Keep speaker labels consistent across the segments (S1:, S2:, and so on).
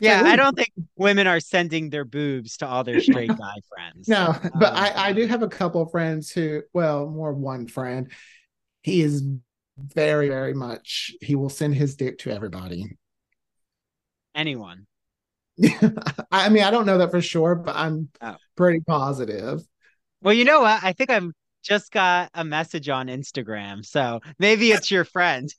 S1: Yeah, I don't think women are sending their boobs to all their straight guy friends.
S2: No, but
S1: Um,
S2: I, I do have a couple of friends who, well, more one friend. He is very, very much, he will send his dick to everybody.
S1: anyone.
S2: I mean, I don't know that for sure, but I'm
S1: Oh.
S2: pretty positive.
S1: Well, you know what? I think I've just got a message on Instagram, so maybe it's your friend.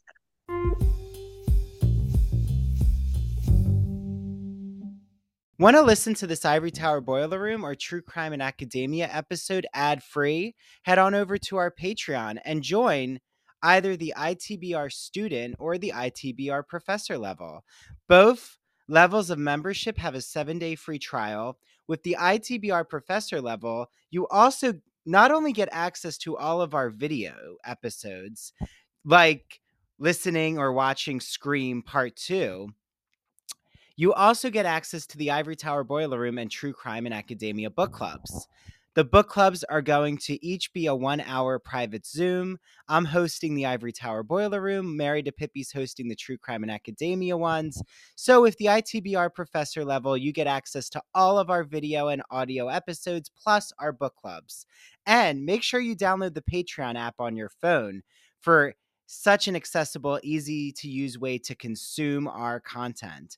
S1: Want to listen to this Ivory Tower Boiler Room or True Crime and Academia episode ad free? Head on over to our Patreon and join either the ITBR student or the ITBR professor level. Both levels of membership have a seven day free trial. With the ITBR professor level, you also not only get access to all of our video episodes, like listening or watching Scream Part 2, you also get access to the Ivory Tower Boiler Room and True Crime and Academia book clubs. Oh. The book clubs are going to each be a one hour private Zoom. I'm hosting the Ivory Tower Boiler Room. Mary DePippi's hosting the True Crime and Academia ones. So, with the ITBR professor level, you get access to all of our video and audio episodes plus our book clubs. And make sure you download the Patreon app on your phone for such an accessible, easy to use way to consume our content.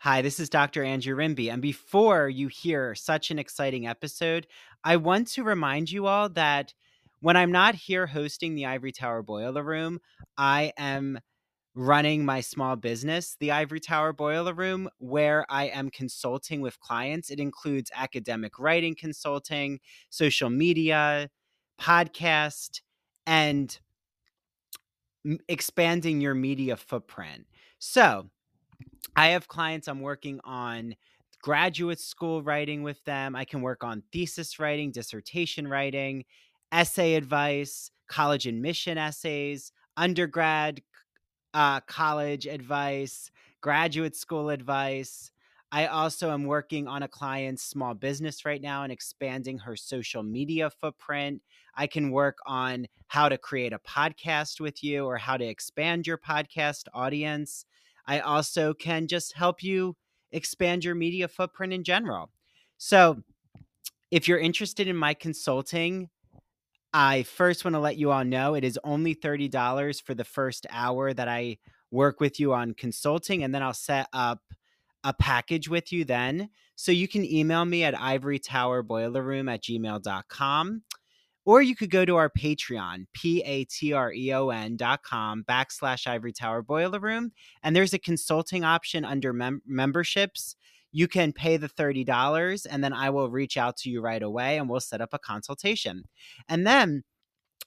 S1: Hi, this is Dr. Andrew Rimby. And before you hear such an exciting episode, I want to remind you all that when I'm not here hosting the Ivory Tower Boiler Room, I am running my small business, the Ivory Tower Boiler Room, where I am consulting with clients. It includes academic writing consulting, social media, podcast, and expanding your media footprint. So, I have clients I'm working on graduate school writing with them. I can work on thesis writing, dissertation writing, essay advice, college admission essays, undergrad uh, college advice, graduate school advice. I also am working on a client's small business right now and expanding her social media footprint. I can work on how to create a podcast with you or how to expand your podcast audience. I also can just help you expand your media footprint in general. So, if you're interested in my consulting, I first want to let you all know it is only $30 for the first hour that I work with you on consulting, and then I'll set up a package with you then. So you can email me at ivorytowerboilerroom at gmail.com. Or you could go to our Patreon, P-A-T-R-E-O-N dot com backslash Ivory Tower Boiler Room. And there's a consulting option under mem- memberships. You can pay the $30 and then I will reach out to you right away and we'll set up a consultation. And then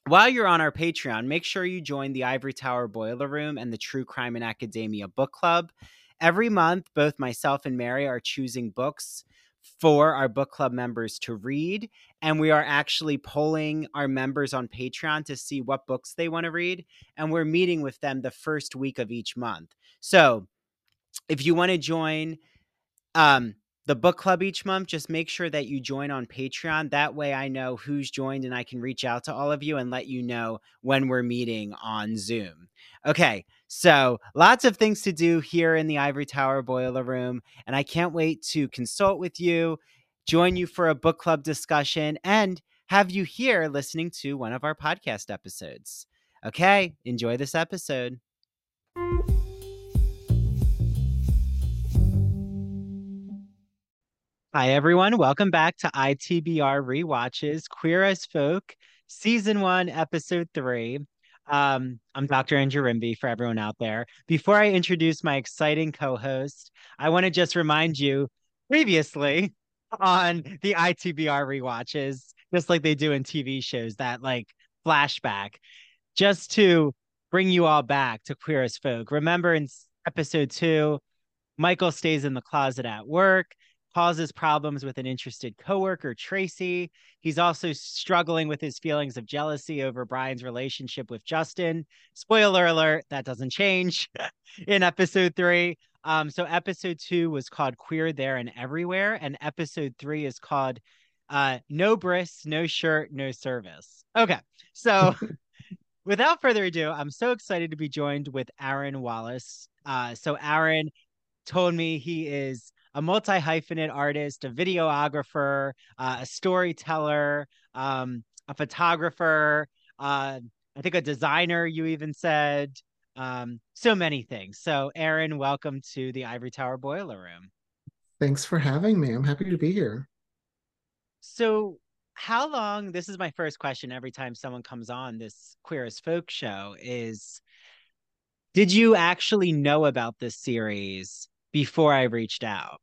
S1: while you're on our Patreon, make sure you join the Ivory Tower Boiler Room and the True Crime and Academia Book Club. Every month, both myself and Mary are choosing books for our book club members to read. And we are actually polling our members on Patreon to see what books they want to read. And we're meeting with them the first week of each month. So if you want to join, um, the book club each month, just make sure that you join on Patreon. That way I know who's joined and I can reach out to all of you and let you know when we're meeting on Zoom. Okay, so lots of things to do here in the Ivory Tower Boiler Room, and I can't wait to consult with you, join you for a book club discussion, and have you here listening to one of our podcast episodes. Okay, enjoy this episode. Hi, everyone. Welcome back to ITBR Rewatches Queer as Folk, Season 1, Episode 3. Um, I'm Dr. Andrew Rimby for everyone out there. Before I introduce my exciting co host, I want to just remind you previously on the ITBR Rewatches, just like they do in TV shows, that like flashback, just to bring you all back to Queer as Folk. Remember in episode two, Michael stays in the closet at work causes problems with an interested coworker, Tracy. He's also struggling with his feelings of jealousy over Brian's relationship with Justin. Spoiler alert, that doesn't change in episode three. Um, so episode two was called Queer There and Everywhere, and episode three is called uh, No Bris, No Shirt, No Service. Okay, so without further ado, I'm so excited to be joined with Aaron Wallis. Uh, so Aaron told me he is a multi hyphenate artist, a videographer, uh, a storyteller, um, a photographer, uh, I think a designer, you even said. Um, so many things. So, Aaron, welcome to the Ivory Tower Boiler Room.
S2: Thanks for having me. I'm happy to be here.
S1: So, how long? This is my first question every time someone comes on this Queer as Folk show is did you actually know about this series before I reached out?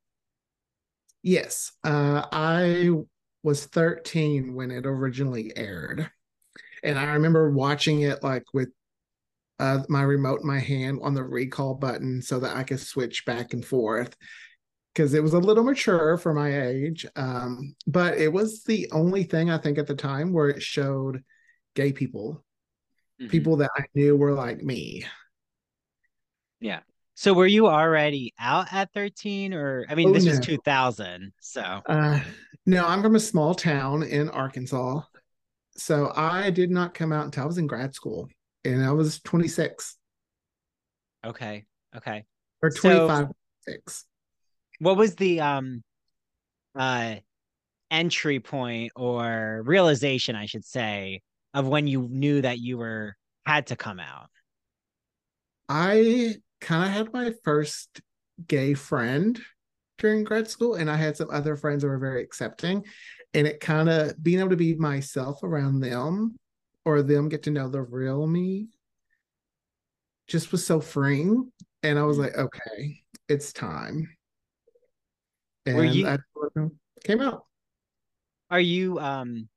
S2: Yes. Uh, I was 13 when it originally aired. And I remember watching it like with uh, my remote in my hand on the recall button so that I could switch back and forth because it was a little mature for my age. Um, but it was the only thing I think at the time where it showed gay people, mm-hmm. people that I knew were like me.
S1: Yeah. So were you already out at 13 or I mean oh, this no. was 2000. So uh,
S2: no, I'm from a small town in Arkansas. So I did not come out until I was in grad school and I was 26.
S1: Okay. Okay.
S2: Or 25 so, six.
S1: What was the um uh entry point or realization I should say of when you knew that you were had to come out?
S2: I kind of had my first gay friend during grad school, and I had some other friends that were very accepting. And it kind of being able to be myself around them or them get to know the real me just was so freeing. And I was like, okay, it's time. And were you, I came out.
S1: Are you um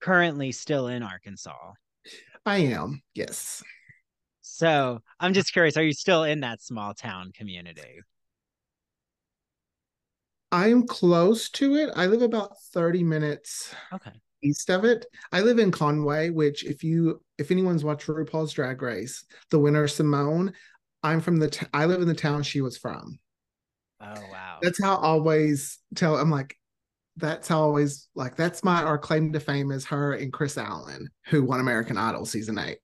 S1: currently still in Arkansas?
S2: I am, yes.
S1: So I'm just curious, are you still in that small town community?
S2: I am close to it. I live about 30 minutes
S1: okay.
S2: east of it. I live in Conway, which if you if anyone's watched RuPaul's Drag Race, the winner Symone, I'm from the t- I live in the town she was from.
S1: Oh wow.
S2: That's how I always tell I'm like that's how I always like that's my our claim to fame is her and Kris Allen, who won American Idol season eight.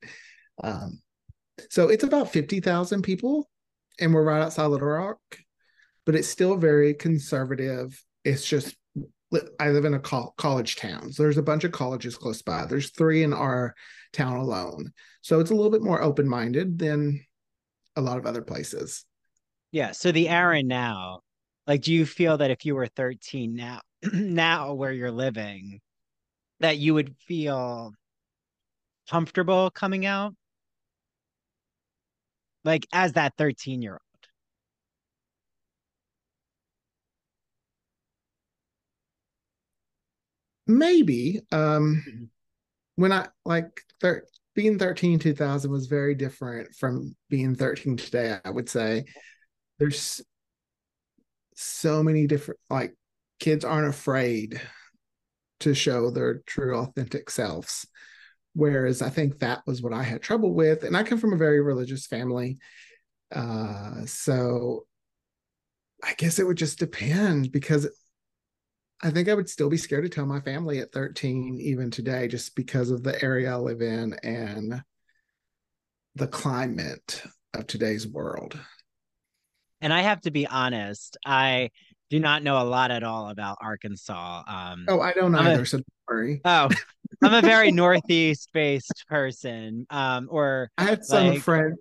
S2: Um, so it's about 50,000 people, and we're right outside Little Rock, but it's still very conservative. It's just, I live in a college town. So there's a bunch of colleges close by. There's three in our town alone. So it's a little bit more open minded than a lot of other places.
S1: Yeah. So the Aaron now, like, do you feel that if you were 13 now, now where you're living, that you would feel comfortable coming out? Like as that 13 year old
S2: maybe um mm-hmm. when i like thir- being 13 2000 was very different from being 13 today i would say. There's so many different like kids aren't afraid to show their true authentic selves whereas i think that was what i had trouble with and i come from a very religious family uh, so i guess it would just depend because i think i would still be scared to tell my family at 13 even today just because of the area i live in and the climate of today's world
S1: and I have to be honest, I do not know a lot at all about Arkansas. Um,
S2: oh, I don't either. A, so don't worry.
S1: Oh, I'm a very northeast based person. Um, or
S2: I had some like, friends.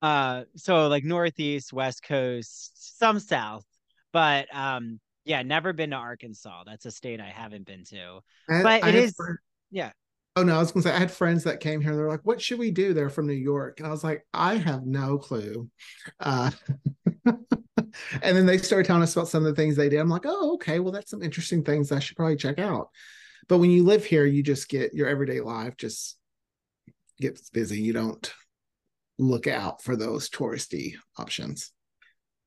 S1: Uh, so like northeast, west coast, some south, but um, yeah, never been to Arkansas. That's a state I haven't been to. Had, but it is, friends, yeah.
S2: Oh no, I was gonna say I had friends that came here. They're like, "What should we do?" They're from New York, and I was like, "I have no clue." Uh, and then they started telling us about some of the things they did. I'm like, oh, okay, well, that's some interesting things I should probably check out. But when you live here, you just get your everyday life just gets busy. You don't look out for those touristy options.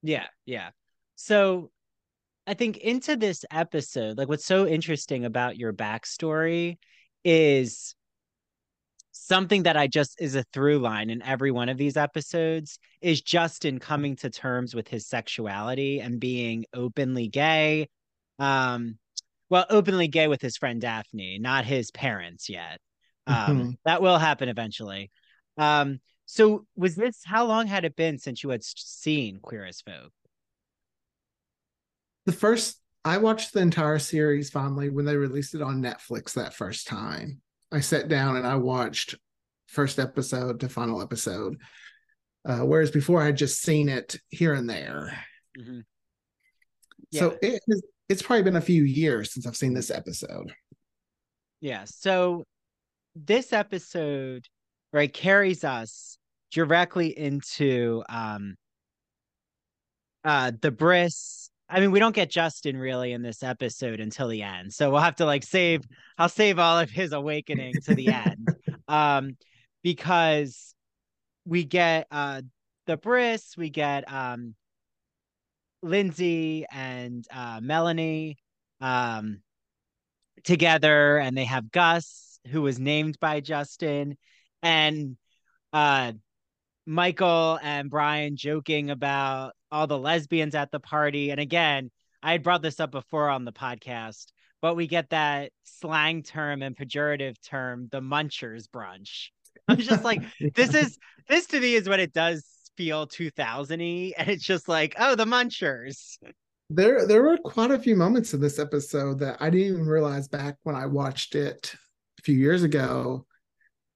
S1: Yeah, yeah. So I think into this episode, like what's so interesting about your backstory is something that I just is a through line in every one of these episodes is Justin coming to terms with his sexuality and being openly gay. Um, well, openly gay with his friend Daphne, not his parents yet. Um, mm-hmm. That will happen eventually. Um, so, was this how long had it been since you had seen Queer as Folk?
S2: The first, I watched the entire series finally when they released it on Netflix that first time. I sat down and I watched first episode to final episode. Uh, whereas before I had just seen it here and there. Mm-hmm. Yeah. So it has, it's probably been a few years since I've seen this episode.
S1: Yeah. So this episode, right, carries us directly into um uh the bris I mean, we don't get Justin really in this episode until the end. So we'll have to like save I'll save all of his awakening to the end. Um because we get uh the bris, we get um Lindsay and uh Melanie um together and they have Gus who was named by Justin and uh Michael and Brian joking about all the lesbians at the party. And again, I had brought this up before on the podcast, but we get that slang term and pejorative term, the munchers brunch. I'm just like, this is this to me is what it does feel 2000y. And it's just like, oh, the munchers.
S2: There there were quite a few moments in this episode that I didn't even realize back when I watched it a few years ago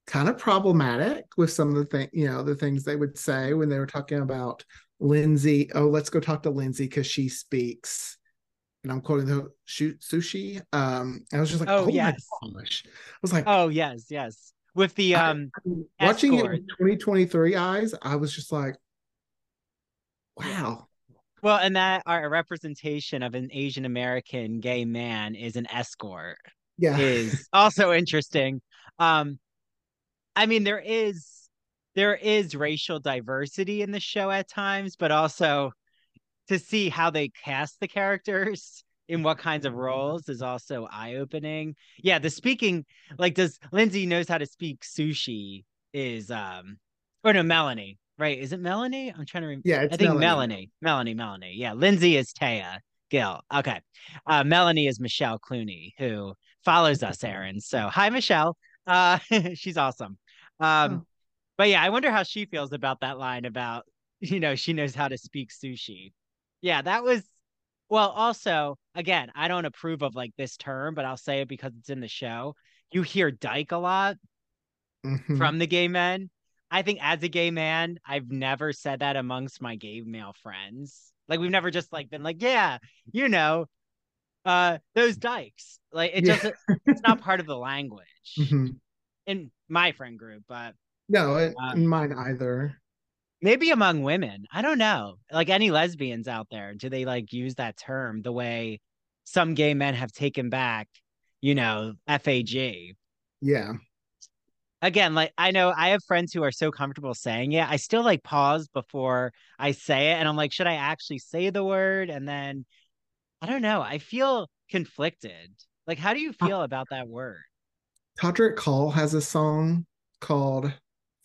S2: kind of problematic with some of the thing, you know, the things they would say when they were talking about Lindsay. Oh, let's go talk to Lindsay because she speaks. And I'm quoting the shoot sushi. Um, I was just like, oh, oh yes. I was like,
S1: oh yes, yes. With the um
S2: I, watching it with 2023 eyes, I was just like, wow.
S1: Well, and that our representation of an Asian American gay man is an escort.
S2: Yeah.
S1: Is also interesting. Um, I mean, there is there is racial diversity in the show at times, but also to see how they cast the characters in what kinds of roles is also eye-opening. Yeah, the speaking like does Lindsay knows how to speak sushi is um or no Melanie, right? Is it Melanie? I'm trying to remember.
S2: Yeah,
S1: I think Melanie. Melanie. Melanie, Melanie. Yeah, Lindsay is Thea Gill. Okay. Uh Melanie is Michelle Clunie who follows us, Aaron. So hi Michelle. Uh she's awesome. Um, oh. but yeah, I wonder how she feels about that line about you know she knows how to speak sushi. Yeah, that was well. Also, again, I don't approve of like this term, but I'll say it because it's in the show. You hear dyke a lot mm-hmm. from the gay men. I think as a gay man, I've never said that amongst my gay male friends. Like we've never just like been like, yeah, you know, uh, those dykes. Like it yeah. doesn't. it's not part of the language. Mm-hmm in my friend group, but
S2: no, it, uh, mine either.
S1: Maybe among women, I don't know. Like any lesbians out there, do they like use that term the way some gay men have taken back? You know, FAG.
S2: Yeah.
S1: Again, like I know I have friends who are so comfortable saying it. I still like pause before I say it, and I'm like, should I actually say the word? And then I don't know. I feel conflicted. Like, how do you feel about that word?
S2: Todrick Hall has a song called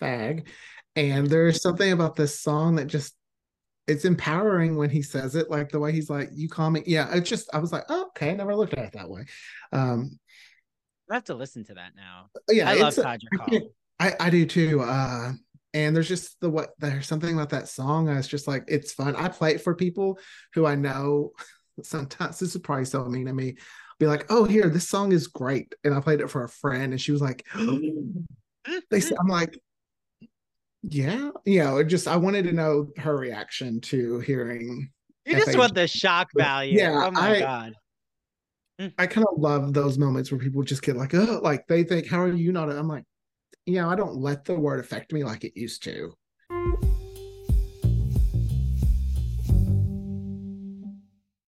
S2: Fag, and there's something about this song that just it's empowering when he says it, like the way he's like, "You call me." Yeah, it's just I was like, oh, "Okay, never looked at it that way." Um,
S1: I have to listen to that now.
S2: yeah,
S1: I love
S2: a- I I, do too. Uh, and there's just the what there's something about that song. I was just like, it's fun. I play it for people who I know. Sometimes this is probably so mean to me. Be like, oh, here, this song is great, and I played it for a friend, and she was like, they said, I'm like, yeah, you know, it just I wanted to know her reaction to hearing.
S1: You just want the shock value.
S2: Yeah,
S1: oh my
S2: I-
S1: god. Hmm.
S2: I kind of love those moments where people just get like, oh, like they think, how are you not? I'm like, you know, I don't let the word affect me like it used to.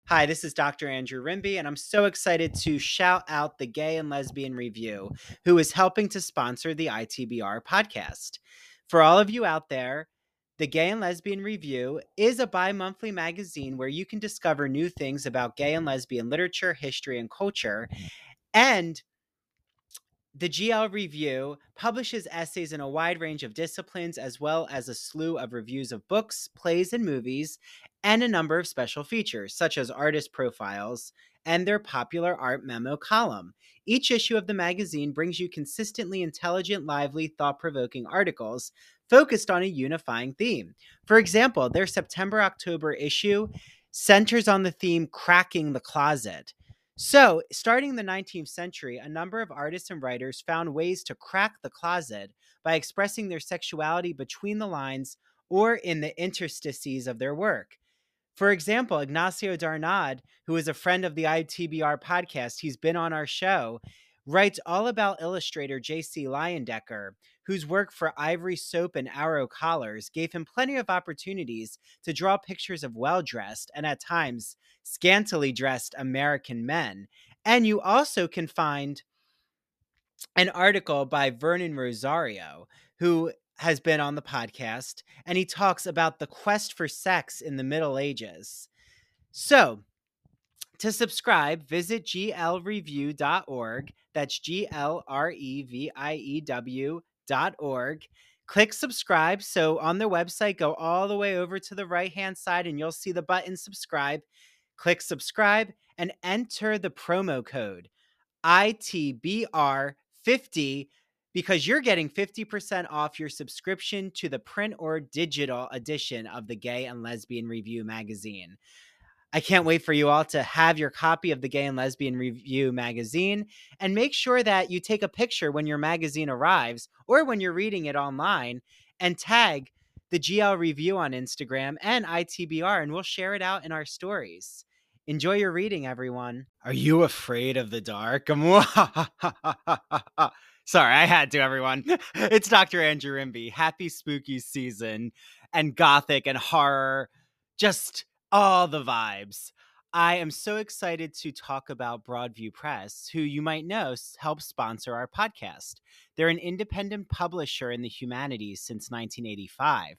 S1: Hi, this is Dr. Andrew Rimby, and I'm so excited to shout out the Gay and Lesbian Review, who is helping to sponsor the ITBR podcast. For all of you out there, the Gay and Lesbian Review is a bi monthly magazine where you can discover new things about gay and lesbian literature, history, and culture. Mm-hmm. And the GL Review publishes essays in a wide range of disciplines, as well as a slew of reviews of books, plays, and movies, and a number of special features, such as artist profiles and their popular art memo column. Each issue of the magazine brings you consistently intelligent, lively, thought provoking articles focused on a unifying theme. For example, their September October issue centers on the theme Cracking the Closet. So, starting in the 19th century, a number of artists and writers found ways to crack the closet by expressing their sexuality between the lines or in the interstices of their work. For example, Ignacio Darnaude, who is a friend of the ITBR podcast, he's been on our show, writes all about illustrator J.C. Leyendecker, whose work for Ivory Soap and Arrow Collars gave him plenty of opportunities to draw pictures of well dressed and at times scantily dressed American men. And you also can find an article by Vernon Rosario, who has been on the podcast, and he talks about the quest for sex in the Middle Ages. So, to subscribe, visit glreview.org. That's G L R E V I E W dot org. Click subscribe. So, on their website, go all the way over to the right hand side and you'll see the button subscribe. Click subscribe and enter the promo code ITBR50 because you're getting 50% off your subscription to the print or digital edition of the Gay and Lesbian Review magazine. I can't wait for you all to have your copy of the Gay and Lesbian Review magazine and make sure that you take a picture when your magazine arrives or when you're reading it online and tag the GL Review on Instagram and ITBR and we'll share it out in our stories. Enjoy your reading, everyone. Are you afraid of the dark? Sorry, I had to, everyone. It's Dr. Andrew Rimby. Happy spooky season and gothic and horror. Just all the vibes. I am so excited to talk about Broadview Press, who you might know helps sponsor our podcast. They're an independent publisher in the humanities since 1985.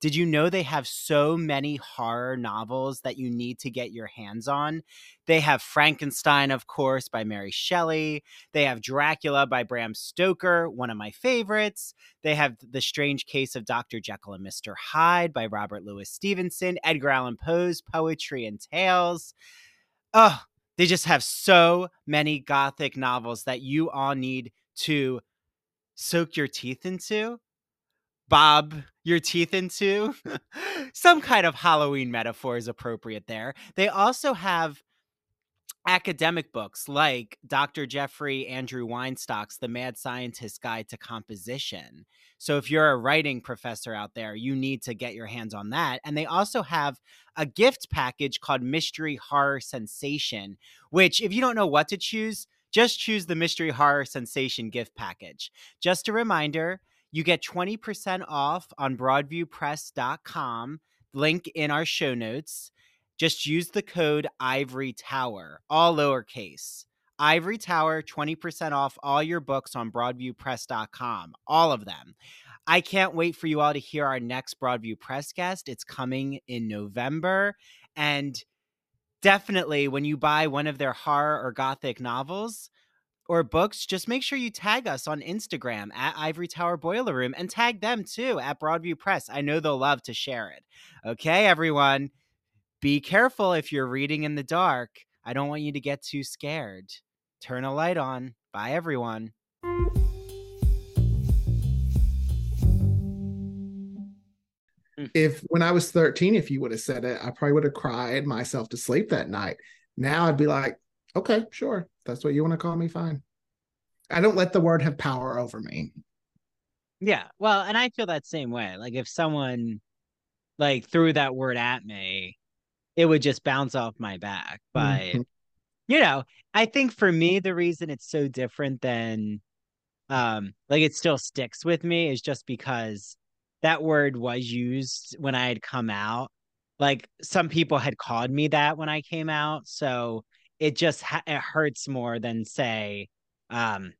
S1: Did you know they have so many horror novels that you need to get your hands on? They have Frankenstein, of course, by Mary Shelley. They have Dracula by Bram Stoker, one of my favorites. They have The Strange Case of Dr. Jekyll and Mr. Hyde by Robert Louis Stevenson, Edgar Allan Poe's Poetry and Tales. Oh, they just have so many gothic novels that you all need to soak your teeth into, bob your teeth into. Some kind of Halloween metaphor is appropriate there. They also have academic books like Dr. Jeffrey Andrew Weinstock's The Mad Scientist's Guide to Composition. So if you're a writing professor out there, you need to get your hands on that. And they also have a gift package called Mystery Horror Sensation, which if you don't know what to choose, just choose the Mystery Horror Sensation gift package. Just a reminder, you get 20% off on broadviewpress.com, link in our show notes. Just use the code Ivory Tower, all lowercase. Ivory Tower, 20% off all your books on broadviewpress.com, all of them. I can't wait for you all to hear our next Broadview Press guest. It's coming in November. And definitely when you buy one of their horror or gothic novels or books, just make sure you tag us on Instagram at Ivory Tower Boiler Room and tag them too at Broadview Press. I know they'll love to share it. Okay, everyone, be careful if you're reading in the dark. I don't want you to get too scared. Turn a light on. Bye, everyone.
S2: If when I was 13, if you would have said it, I probably would have cried myself to sleep that night. Now I'd be like, okay, sure. That's what you want to call me. Fine. I don't let the word have power over me.
S1: Yeah. Well, and I feel that same way. Like if someone like threw that word at me, it would just bounce off my back. But mm-hmm. you know, I think for me the reason it's so different than um like it still sticks with me is just because that word was used when I had come out. Like some people had called me that when I came out, so it just ha- it hurts more than say um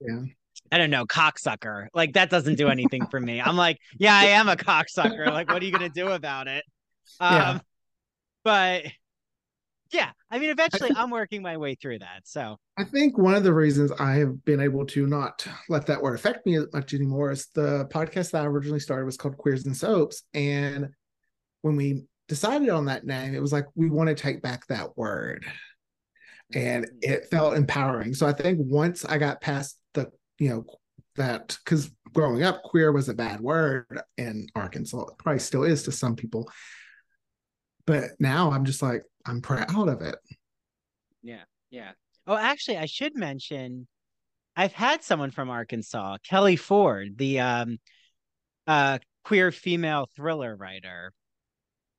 S2: yeah
S1: I don't know, cocksucker. Like that doesn't do anything for me. I'm like, yeah, I am a cocksucker. Like, what are you gonna do about it? Um, yeah. but yeah, I mean, eventually I am working my way through that. So
S2: I think one of the reasons I have been able to not let that word affect me as much anymore is the podcast that I originally started was called Queers and Soaps. And when we decided on that name, it was like we want to take back that word and it felt empowering. So I think once I got past the, you know, that because growing up, queer was a bad word in Arkansas. It probably still is to some people. But now I'm just like, I'm proud of it.
S1: Yeah. Yeah. Oh, actually, I should mention I've had someone from Arkansas, Kelly Ford, the um uh queer female thriller writer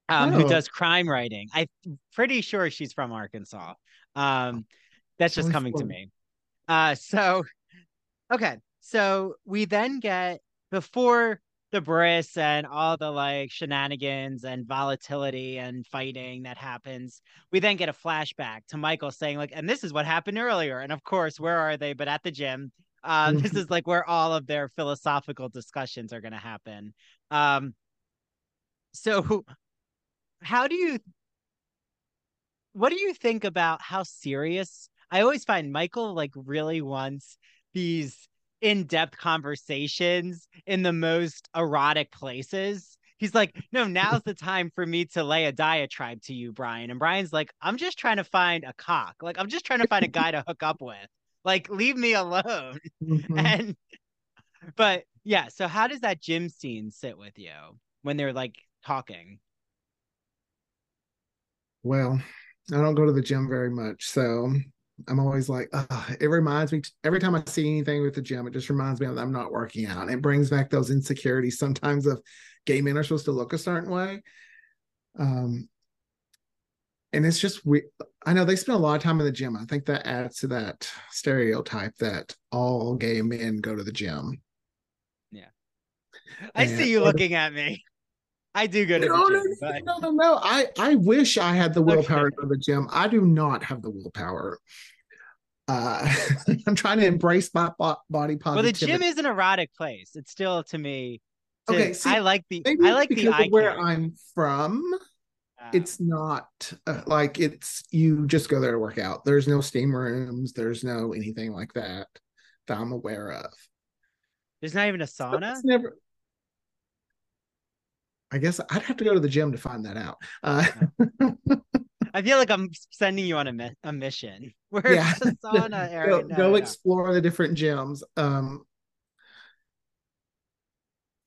S1: um, oh. who does crime writing. I'm pretty sure she's from Arkansas. Um, that's just coming to me. Uh, so, okay. So we then get before the bris and all the like shenanigans and volatility and fighting that happens we then get a flashback to michael saying like and this is what happened earlier. And of course where are they but at the gym um this is like where all of their philosophical discussions are going to happen. Um so how do you what do you think about how serious I always find Michael like really wants these in-depth conversations in the most erotic places. He's like, no, now's the time for me to lay a diatribe to you, Brian. And Brian's like, I'm just trying to find a cock. Like, I'm just trying to find a guy to hook up with. Like, leave me alone. Mm-hmm. And, but yeah, so how does that gym scene sit with you when they're like talking?
S2: Well, I don't go to the gym very much, so I'm always like, it reminds me every time I see anything with the gym, it just reminds me that I'm not working out. It brings back those insecurities sometimes of gay men are supposed to look a certain way. Um, and it's just we I know they spend a lot of time in the gym. I think that adds to that stereotype that all gay men go to the gym.
S1: Yeah. I and, see you looking at me. I do go to no, the gym.
S2: No, but... no, no, no. I, I wish I had the willpower okay. to go to the gym. I do not have the willpower. Uh, I'm trying to embrace my body positivity. Well,
S1: the gym is an erotic place. It's still to me. To, okay, see, I like the I like the eye
S2: where care. I'm from. Uh, it's not uh, like it's you just go there to work out. There's no steam rooms. There's no anything like that that I'm aware of.
S1: There's not even a sauna.
S2: It's never I guess I'd have to go to the gym to find that out. Uh,
S1: I feel like I'm sending you on a, mi- a mission. Where's yeah. the sauna area?
S2: go, no, go no. explore the different gyms. Um,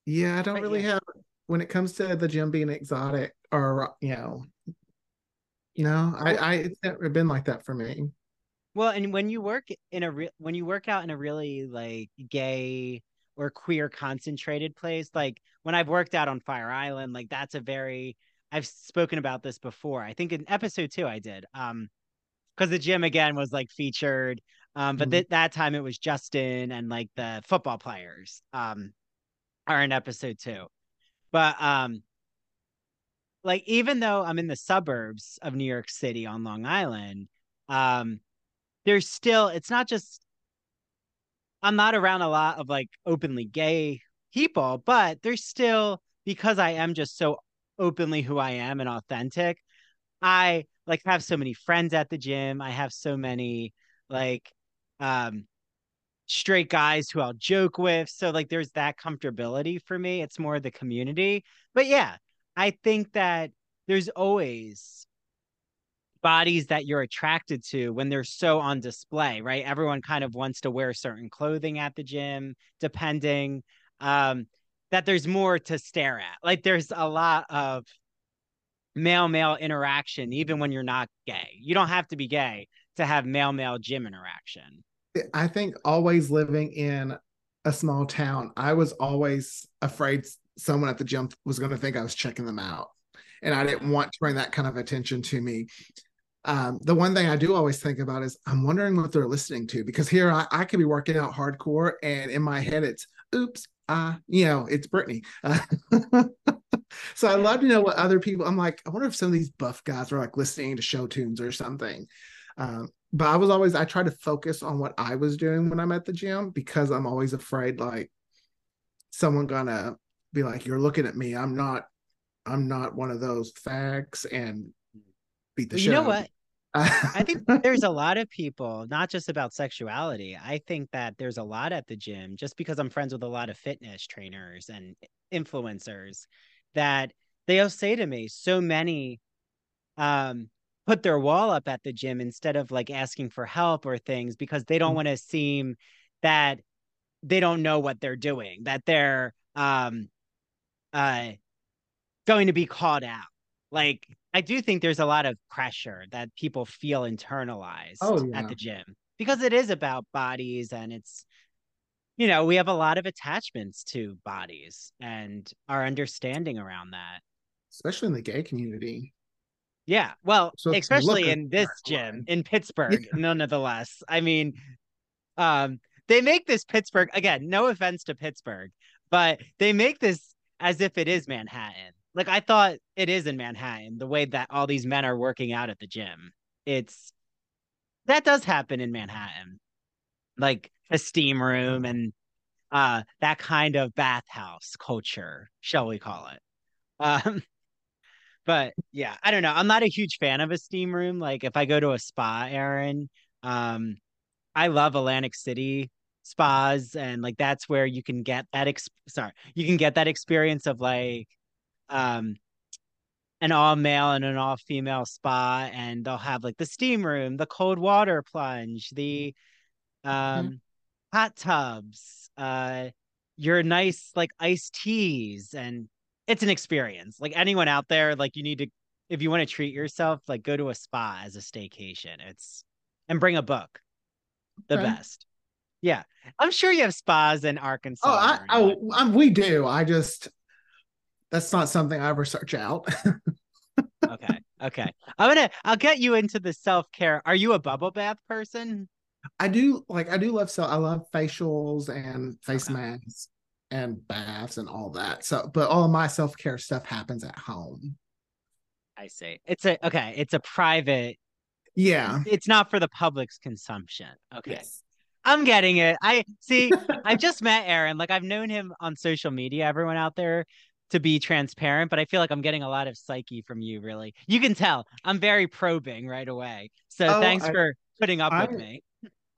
S2: yeah, I don't but really yeah. have when it comes to the gym being exotic or you know, you know, I, I it's never been like that for me.
S1: Well, and when you work in a re- when you work out in a really like gay or queer concentrated place. Like when I've worked out on Fire Island, like that's a very I've spoken about this before. I think in episode two I did. Um because the gym again was like featured. Um, but mm-hmm. th- that time it was Justin and like the football players um are in episode two. But um like even though I'm in the suburbs of New York City on Long Island, um, there's still it's not just I'm not around a lot of like openly gay people, but there's still because I am just so openly who I am and authentic. I like have so many friends at the gym. I have so many like um straight guys who I'll joke with. So like there's that comfortability for me. It's more the community. But yeah, I think that there's always bodies that you're attracted to when they're so on display, right? Everyone kind of wants to wear certain clothing at the gym, depending um that there's more to stare at. Like there's a lot of male male interaction even when you're not gay. You don't have to be gay to have male male gym interaction.
S2: I think always living in a small town, I was always afraid someone at the gym was going to think I was checking them out. And I didn't want to bring that kind of attention to me. Um, the one thing I do always think about is I'm wondering what they're listening to because here I, I could be working out hardcore and in my head it's oops, uh, you know, it's Britney. Uh, so I love to know what other people. I'm like, I wonder if some of these buff guys are like listening to show tunes or something. Um, but I was always I try to focus on what I was doing when I'm at the gym because I'm always afraid like someone gonna be like, "You're looking at me. I'm not. I'm not one of those fags." And beat the
S1: well,
S2: shit.
S1: You know what? I think there's a lot of people, not just about sexuality. I think that there's a lot at the gym just because I'm friends with a lot of fitness trainers and influencers that they'll say to me, so many um put their wall up at the gym instead of like asking for help or things because they don't mm-hmm. want to seem that they don't know what they're doing, that they're um uh going to be called out. Like I do think there's a lot of pressure that people feel internalized oh, yeah. at the gym because it is about bodies and it's you know, we have a lot of attachments to bodies and our understanding around that.
S2: Especially in the gay community.
S1: Yeah. Well, so especially in this gym in Pittsburgh, yeah. nonetheless. I mean, um, they make this Pittsburgh again, no offense to Pittsburgh, but they make this as if it is Manhattan. Like I thought it is in Manhattan, the way that all these men are working out at the gym. It's that does happen in Manhattan. Like a steam room and uh that kind of bathhouse culture, shall we call it. Um but yeah, I don't know. I'm not a huge fan of a steam room. Like if I go to a spa, Aaron, um, I love Atlantic City spas, and like that's where you can get that. Ex- sorry, you can get that experience of like, um, an all male and an all female spa, and they'll have like the steam room, the cold water plunge, the um, mm-hmm. hot tubs, uh, your nice like iced teas and it's an experience. Like anyone out there, like you need to if you want to treat yourself, like go to a spa as a staycation. It's and bring a book. The okay. best. Yeah. I'm sure you have spas in Arkansas.
S2: Oh, I, oh I'm, we do. I just that's not something I ever search out.
S1: okay. Okay. I'm gonna I'll get you into the self-care. Are you a bubble bath person?
S2: I do like I do love so I love facials and face okay. masks and baths and all that. So, but all my self care stuff happens at home.
S1: I see. It's a okay. It's a private.
S2: Yeah.
S1: It's not for the public's consumption. Okay. Yes. I'm getting it. I see. I've just met Aaron. Like I've known him on social media. Everyone out there to be transparent, but I feel like I'm getting a lot of psyche from you. Really, you can tell I'm very probing right away. So oh, thanks I, for putting up I, with me.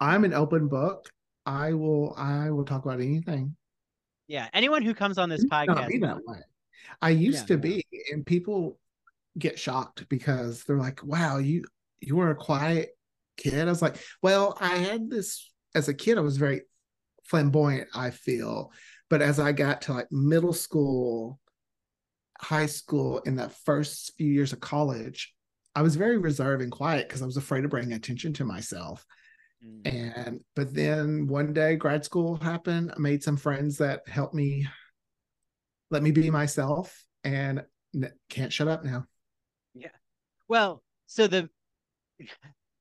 S2: I'm an open book. I will. I will talk about anything.
S1: Yeah, anyone who comes on this podcast,
S2: be that way. I used yeah, to be, and people get shocked because they're like, "Wow, you you were a quiet kid." I was like, "Well, I had this as a kid. I was very flamboyant. I feel, but as I got to like middle school, high school, in that first few years of college, I was very reserved and quiet because I was afraid of bringing attention to myself." Mm. And but then one day grad school happened. I made some friends that helped me let me be myself and can't shut up now.
S1: Yeah. Well, so the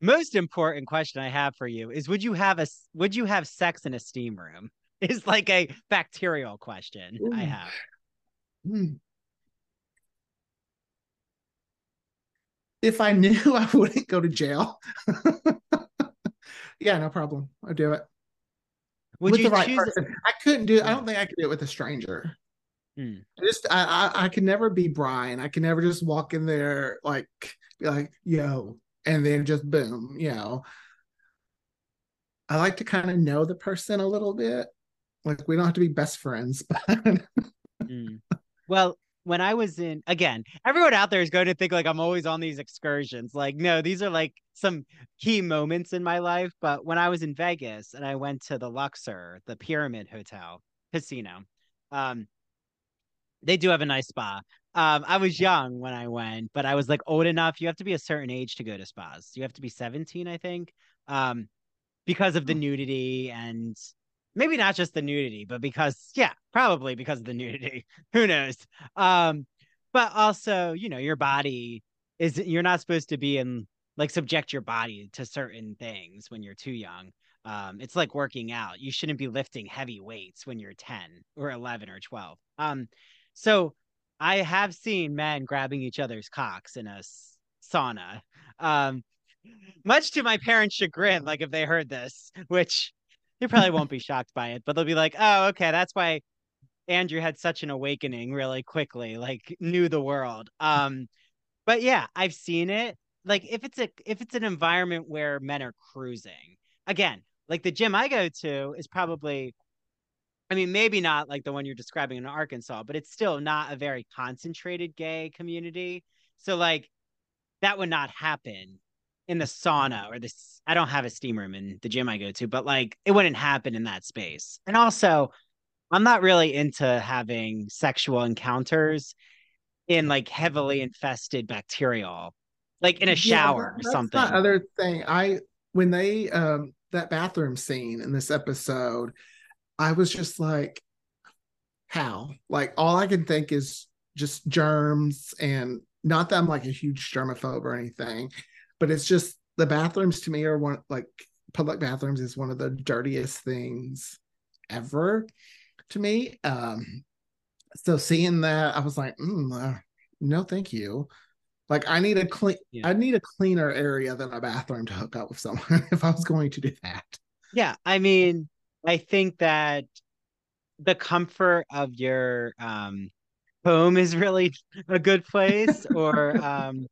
S1: most important question I have for you is would you have a would you have sex in a steam room? Is like a bacterial question Ooh. I have. Hmm.
S2: If I knew I wouldn't go to jail. yeah, no problem. I'll do it. Would with the right person. I couldn't do it. I don't think I could do it with a stranger.
S1: Hmm.
S2: Just I, I I can never be Brian. I can never just walk in there like be like yo, and then just boom, you know. I like to kind of know the person a little bit. Like we don't have to be best friends, but
S1: Mm. Well, when I was in again, everyone out there is going to think like I'm always on these excursions. Like, no, these are like some key moments in my life. But when I was in Vegas and I went to the Luxor, the Pyramid Hotel Casino, um, they do have a nice spa. Um, I was young when I went, but I was like old enough. You have to be a certain age to go to spas. You have to be 17, I think. Um, because of the nudity and maybe not just the nudity, but because yeah, probably because of the nudity. Who knows? Um, but also, you know, your body is you're not supposed to be in like subject your body to certain things when you're too young. Um, it's like working out. You shouldn't be lifting heavy weights when you're 10 or 11 or 12. Um, so I have seen men grabbing each other's cocks in a s- sauna. Um, much to my parents' chagrin, like if they heard this, which they probably won't be shocked by it, but they'll be like, "Oh, okay, that's why Andrew had such an awakening really quickly, like knew the world." Um, but yeah, I've seen it. Like if it's a if it's an environment where men are cruising, again, like the gym I go to is probably I mean, maybe not like the one you're describing in Arkansas, but it's still not a very concentrated gay community. So like that would not happen in the sauna or this I don't have a steam room in the gym I go to, but like it wouldn't happen in that space. And also, I'm not really into having sexual encounters in like heavily infested bacterial, like in a
S2: Yeah,
S1: shower
S2: that-
S1: or something.
S2: the other thing. I when they um that bathroom scene in this episode, I was just like, how? Like all I can think is just germs and not that I'm like a huge germaphobe or anything, but it's just the bathrooms to me are one like public bathrooms is one of the dirtiest things ever to me. Um so seeing that I was like, mm, uh, no, thank you. Like I need a clean
S1: Yeah.
S2: I need a cleaner area than a bathroom to hook up with someone if I was going to do that.
S1: Yeah, I mean, I think that the comfort of your um home is really a good place or um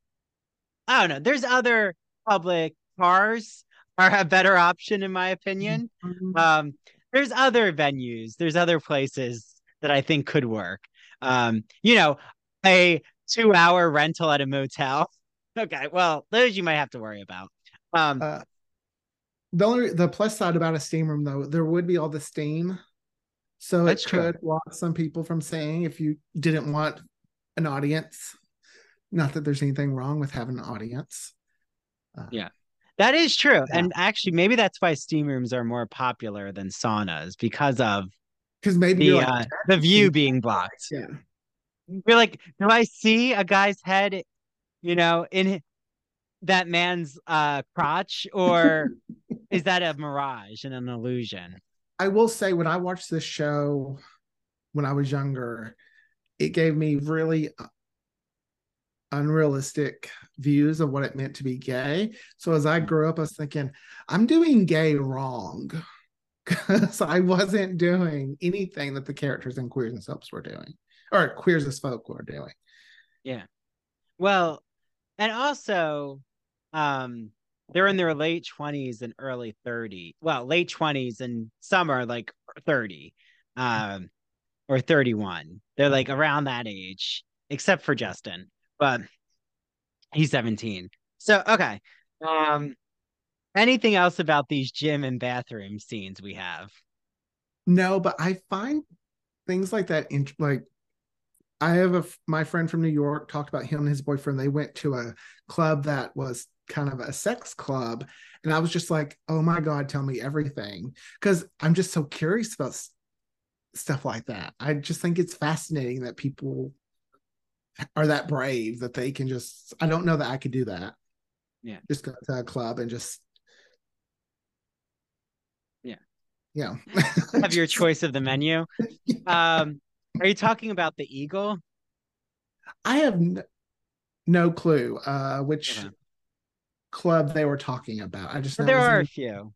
S1: I don't know. There's other public cars are a better option in my opinion. Um there's other venues, there's other places that I think could work. Um you know, a 2-hour rental at a motel. Okay, well, those you might have to worry about. Um
S2: Uh, the only the plus side about a steam room though, there would be all the steam. So it
S1: true.
S2: could block some people from saying if you didn't want an audience. Not that there's anything wrong with having an audience. Uh,
S1: Yeah. That is true.
S2: Yeah.
S1: And actually, maybe that's why steam rooms are more popular than saunas because of
S2: Because maybe
S1: the
S2: like,
S1: uh, the view being blocked.
S2: yeah.
S1: You're like, do I see a guy's head, you know, in that man's uh crotch, or is that a mirage and an illusion?
S2: I will say when I watched this show when I was younger, it gave me really uh, unrealistic views of what it meant to be gay. So as I grew up, I was thinking, I'm doing gay wrong. Because I wasn't doing anything that the characters in Queers and Soaps were doing, or Queers as Folk were doing. Yeah.
S1: Well, and also, um, they're in their late twenties and early 30. Well, late twenties and some are like 30, um, or 31. They're like around that age, except for Justin, but he's 17. So, okay. Um, anything else about these gym and bathroom scenes we have?
S2: No, but I find things like that int- like I have a my friend from New York talked about him and his boyfriend. They went to a club that was kind of a sex club, and I was just like, "Oh my god, tell me everything," because I'm just so curious about stuff like that. I just think it's fascinating that people are that brave that they can just. I don't know that I could do that.
S1: Yeah.
S2: just go to a club and just.
S1: Yeah.
S2: Yeah.
S1: Have your choice of the menu. Um, are you talking about the Eagle?
S2: I have n- no clue uh which club they were talking about. I just know
S1: There are a few.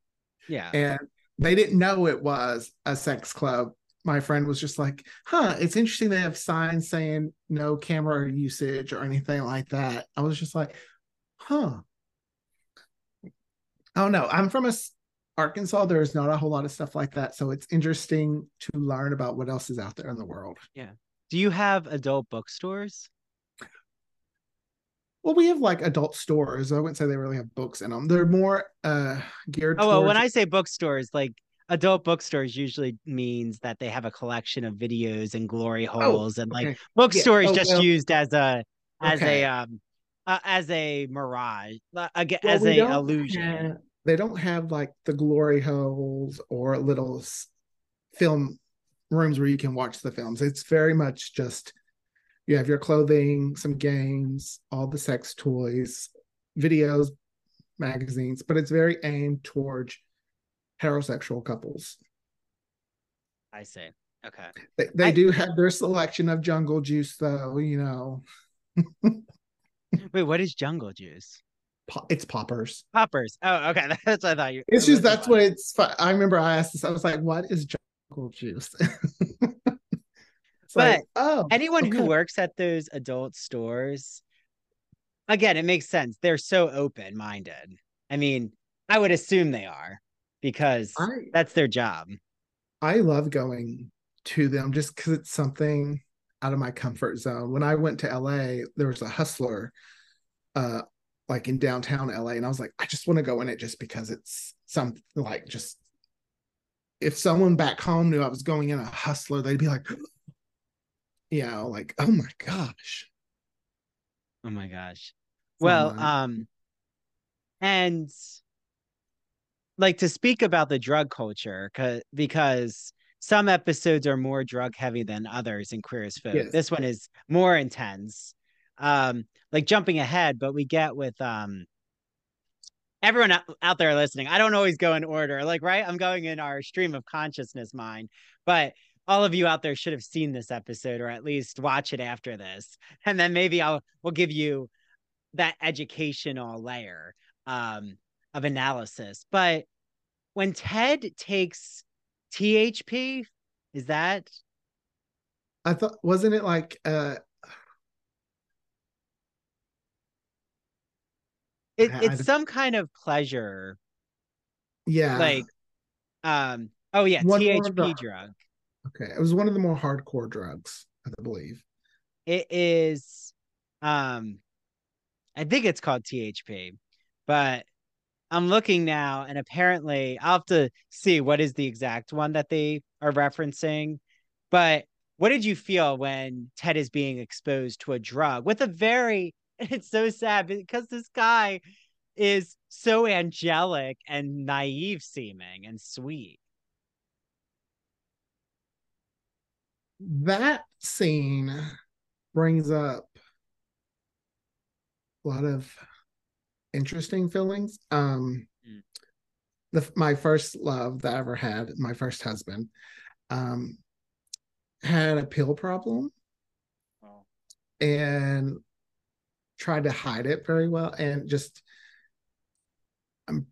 S1: Yeah.
S2: and they didn't know it was a sex club my friend was just like, huh, it's interesting they have signs saying no camera usage or anything like that. I was just like, huh. Oh no, I'm from a Arkansas. There's not a whole lot of stuff like that. So it's interesting to learn about what else is out there in the world.
S1: Yeah. Do you have adult bookstores?
S2: Well, we have like adult stores. I wouldn't say they really have books in them. They're more uh geared.
S1: Oh, well,
S2: towards...
S1: when I say bookstores, like adult bookstores usually means that they have a collection of videos and glory oh, holes, oh, and like bookstores yeah. oh, just well, used as a as okay. a um uh, as a mirage, uh, as a illusion.
S2: Have, they don't have like the glory holes or little film rooms where you can watch the films. It's very much just you have your clothing, some games, all the sex toys, videos, magazines, but it's very aimed towards heterosexual couples.
S1: I see. Okay.
S2: They, they I, do have their selection of jungle juice, though, you know.
S1: Wait, what is jungle juice?
S2: it's poppers.
S1: Poppers. Oh, okay. That's what I thought you.
S2: It's just that's what it's. I remember I asked this. I was like, "What is jungle juice?"
S1: but like, oh, anyone okay. who works at those adult stores, again, it makes sense. They're so open minded. I mean, I would assume they are because I, that's their job.
S2: I love going to them just because it's something out of my comfort zone. When I went to LA, there was a hustler uh like in downtown LA and I was like I just want to go in it just because it's something like just if someone back home knew I was going in a hustler they'd be like you know like oh my gosh
S1: oh my gosh well um and like to speak about the drug culture because some episodes are more drug heavy than others in Queer as Folk. Yes. This one is more intense. Um, like jumping ahead, but we get with um everyone out there listening. I don't always go in order, like right. I'm going in our stream of consciousness mind, but all of you out there should have seen this episode or at least watch it after this, and then maybe I'll we'll give you that educational layer um, of analysis. But when Ted takes THP. Is that?
S2: I thought wasn't it like uh
S1: it, it's some kind of pleasure.
S2: Yeah.
S1: Like um oh yeah, one THP the, drug.
S2: Okay. It was one of the more hardcore drugs, I believe.
S1: It is um I think it's called THP, but I'm looking now, and apparently I'll have to see what is the exact one that they are referencing. But what did you feel when Ted is being exposed to a drug with a very it's so sad because this guy is so angelic and naive seeming and sweet.
S2: That scene brings up a lot of interesting feelings. Um, mm. the my first love that I ever had, my first husband, um, had a pill problem, and tried to hide it very well, and just um,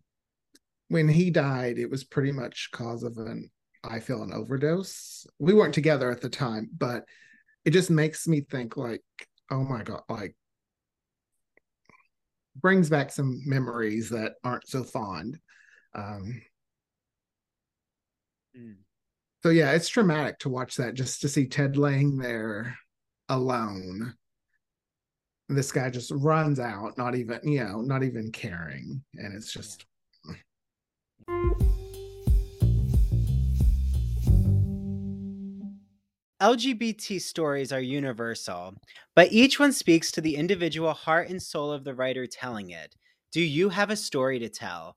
S2: when he died, it was pretty much cause of an I feel an overdose. We weren't together at the time, but it just makes me think like, oh my god, like brings back some memories that aren't so fond. Um, mm. So yeah, it's traumatic to watch that just to see Ted laying there alone. This guy just runs out, not even, you know, not even caring. And it's just.
S1: LGBT stories are universal, but each one speaks to the individual heart and soul of the writer telling it. Do you have a story to tell?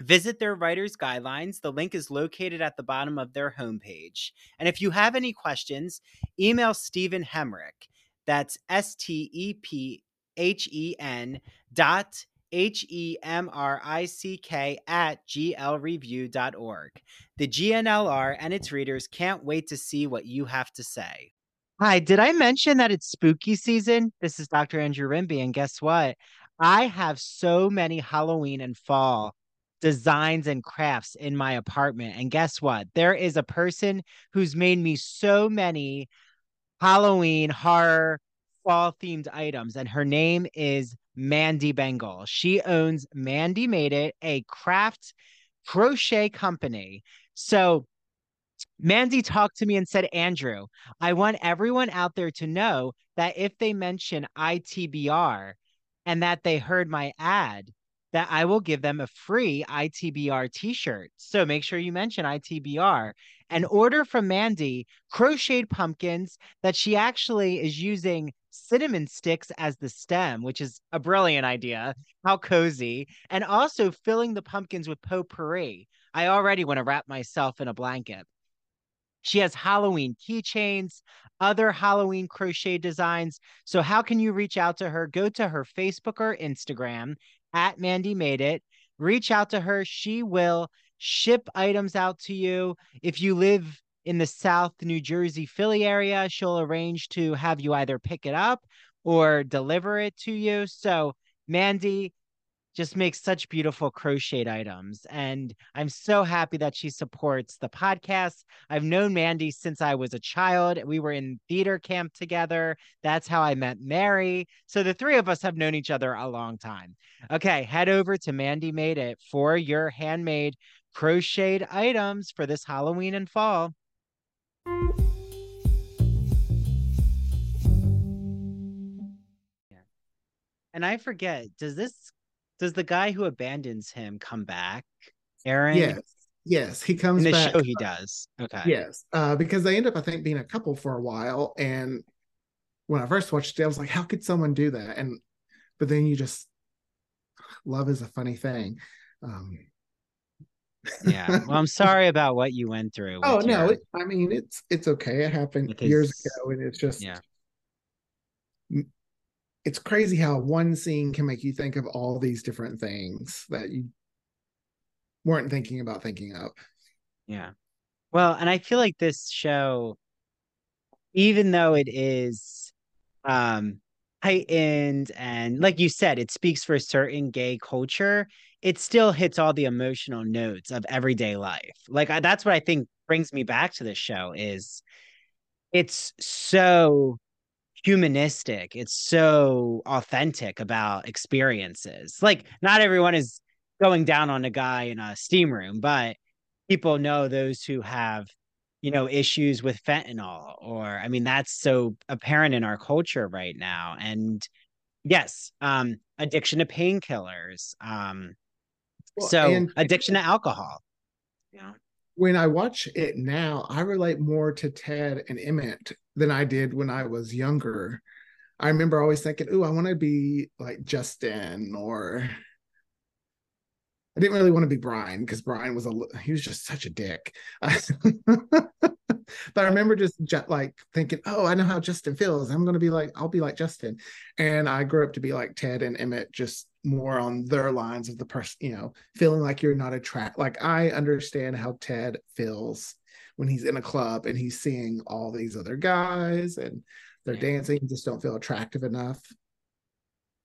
S1: Visit their writer's guidelines. The link is located at the bottom of their homepage. And if you have any questions, email Stephen Hemrick. That's S T E P H E N dot H E M R I C K at glreview.org. The G&LR and its readers can't wait to see what you have to say. Hi, did I mention that it's spooky season? This is Dr. Andrew Rimby, and guess what? I have so many Halloween and fall designs and crafts in my apartment. And guess what? There is a person who's made me so many Halloween horror fall themed items, and her name is Mandy Bengal. She owns Mandy Made It, a craft crochet company. So Mandy talked to me and said, Andrew, I want everyone out there to know that if they mention ITBR and that they heard my ad, that I will give them a free ITBR t shirt. So make sure you mention ITBR and order from Mandy crocheted pumpkins that she actually is using cinnamon sticks as the stem, which is a brilliant idea. How cozy. And also filling the pumpkins with potpourri. I already want to wrap myself in a blanket. She has Halloween keychains, other Halloween crochet designs. So, how can you reach out to her? Go to her Facebook or Instagram at Mandy Made It. Reach out to her. She will ship items out to you. If you live in the South New Jersey, Philly area, she'll arrange to have you either pick it up or deliver it to you. So, Mandy, just makes such beautiful crocheted items. And I'm so happy that she supports the podcast. I've known Mandy since I was a child. We were in theater camp together. That's how I met Mary. So the three of us have known each other a long time. Okay, head over to Mandy Made It for your handmade crocheted items for this Halloween and fall. Yeah. And I forget, does this does the guy who abandons him come back? Aaron?
S2: Yes. Yes, he comes
S1: in the
S2: back.
S1: show. He does. Okay.
S2: Yes, uh, because they end up, I think, being a couple for a while. And when I first watched it, I was like, "How could someone do that?" And but then you just love is a funny thing. Um,
S1: yeah. Well, I'm sorry about what you went through.
S2: Oh no, it, I mean it's it's okay. It happened years ago, and it's just
S1: yeah
S2: it's crazy how one scene can make you think of all these different things that you weren't thinking about thinking of.
S1: Yeah. Well, and I feel like this show, even though it is um heightened and like you said, it speaks for a certain gay culture, it still hits all the emotional notes of everyday life. Like I, that's what I think brings me back to this show is it's so humanistic. It's so authentic about experiences. Like not everyone is going down on a guy in a steam room, but people know those who have, you know, issues with fentanyl or I mean that's so apparent in our culture right now. And yes, um addiction to painkillers. Um well, so addiction to alcohol.
S2: Yeah when I watch it now, I relate more to Ted and Emmett than I did when I was younger. I remember always thinking, "Ooh, I want to be like Justin," or I didn't really want to be Brian because Brian was a he was just such a dick. but I remember just like thinking, "Oh, I know how Justin feels. I'm going to be like I'll be like Justin." And I grew up to be like Ted and Emmett, just more on their lines of the person, you know, feeling like you're not attract. Like I understand how Ted feels when he's in a club and he's seeing all these other guys and they're dancing, just don't feel attractive enough.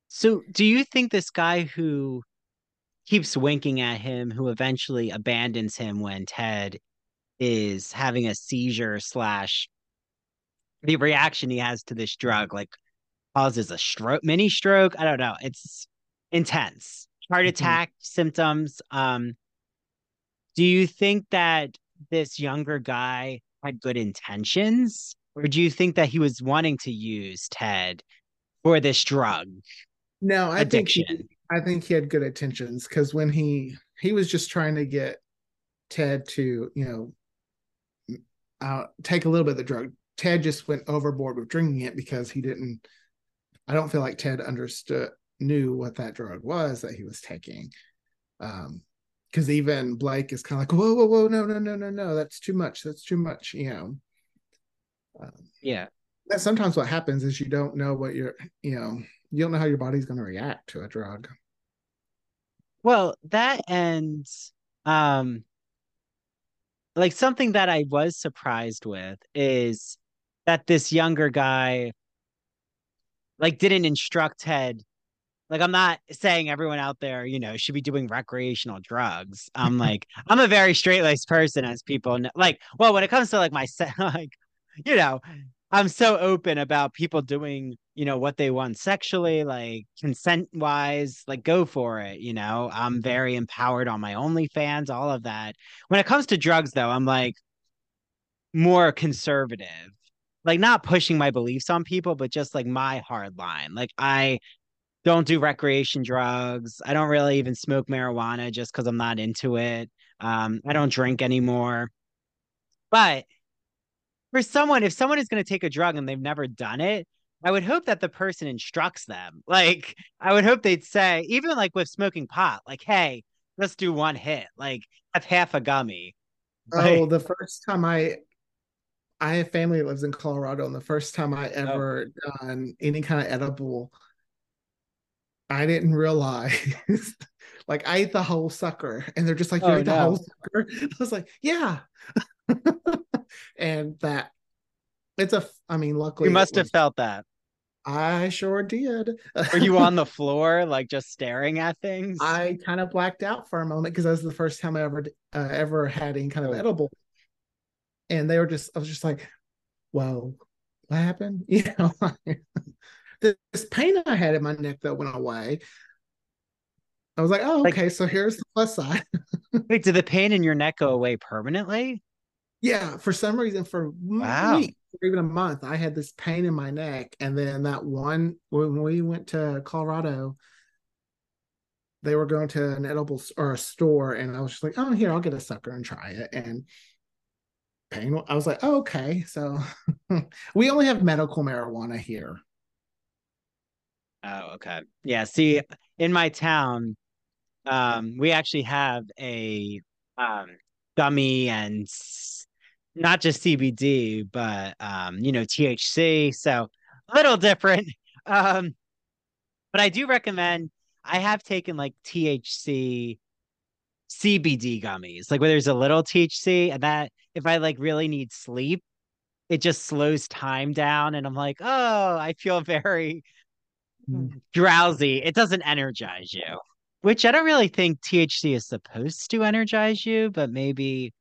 S1: So, do you think this guy who keeps winking at him, who eventually abandons him when Ted is having a seizure slash the reaction he has to this drug, like causes a stroke, mini stroke? I don't know. It's intense heart mm-hmm. attack mm-hmm. symptoms um do you think that this younger guy had good intentions, or do you think that he was wanting to use Ted for this drug
S2: No, I think
S1: addiction?
S2: he, I think he had good intentions because when he he was just trying to get Ted to you know uh, take a little bit of the drug. Ted just went overboard with drinking it because he didn't. I don't feel like Ted understood knew what that drug was that he was taking. Um, because even Blake is kind of like, whoa, whoa, whoa, no, no, no, no, no, that's too much. That's too much. You know. Um,
S1: yeah.
S2: that's sometimes what happens is you don't know what you're, you know, you don't know how your body's going to react to a drug.
S1: Well, that and um like something that I was surprised with is that this younger guy like didn't instruct Ted. Like I'm not saying everyone out there, you know, should be doing recreational drugs. I'm like I'm a very straight-laced person as people know. Like, well, when it comes to like my like you know, I'm so open about people doing, you know, what they want sexually, like consent wise, like go for it. You know, I'm very empowered on my OnlyFans, all of that. When it comes to drugs, though, I'm like more conservative, like not pushing my beliefs on people, but just like my hard line. Like, I don't do recreation drugs. I don't really even smoke marijuana just because I'm not into it. Um, I don't drink anymore. But for someone, if someone is going to take a drug and they've never done it, I would hope that the person instructs them. Like, I would hope they'd say, even like with smoking pot, like, hey, let's do one hit, like, have half a gummy.
S2: Oh, the first time I I have family that lives in Colorado, and the first time I
S1: Oh.
S2: ever done any kind of edible, I didn't realize like I ate the whole sucker, and they're just like, You
S1: Oh,
S2: ate the whole sucker. I was like, Yeah. And that it's a I mean, luckily
S1: You must have
S2: was-
S1: felt that.
S2: I sure did.
S1: Were you on the floor, like just staring at things?
S2: I kind of blacked out for a moment because that was the first time I ever uh, ever had any kind of
S1: Oh.
S2: edible, and they were just I was just like, "Whoa, what happened?" You know, this pain I had in my neck that went away. I was like, "Oh,
S1: Like-
S2: okay, so here's the plus side."
S1: Wait, did the pain in your neck go away permanently?
S2: Yeah, for some reason, for
S1: Wow.
S2: weeks or even a month, I had this pain in my neck, and then that one when we went to Colorado. They were going to an edible or a store, and I was just like, "Oh, here, I'll get a sucker and try it." And pain, I was like, oh, "Okay, so we only have medical marijuana here."
S1: Oh, okay. Yeah, see, in my town, um, we actually have a um gummy and not just CBD, but um, you know, THC, so a little different. Um, but I do recommend I have taken like THC CBD gummies, like where there's a little THC, and that if I like really need sleep, it just slows time down, and I'm like, oh, I feel very drowsy. It doesn't energize you, which I don't really think THC is supposed to energize you, but maybe.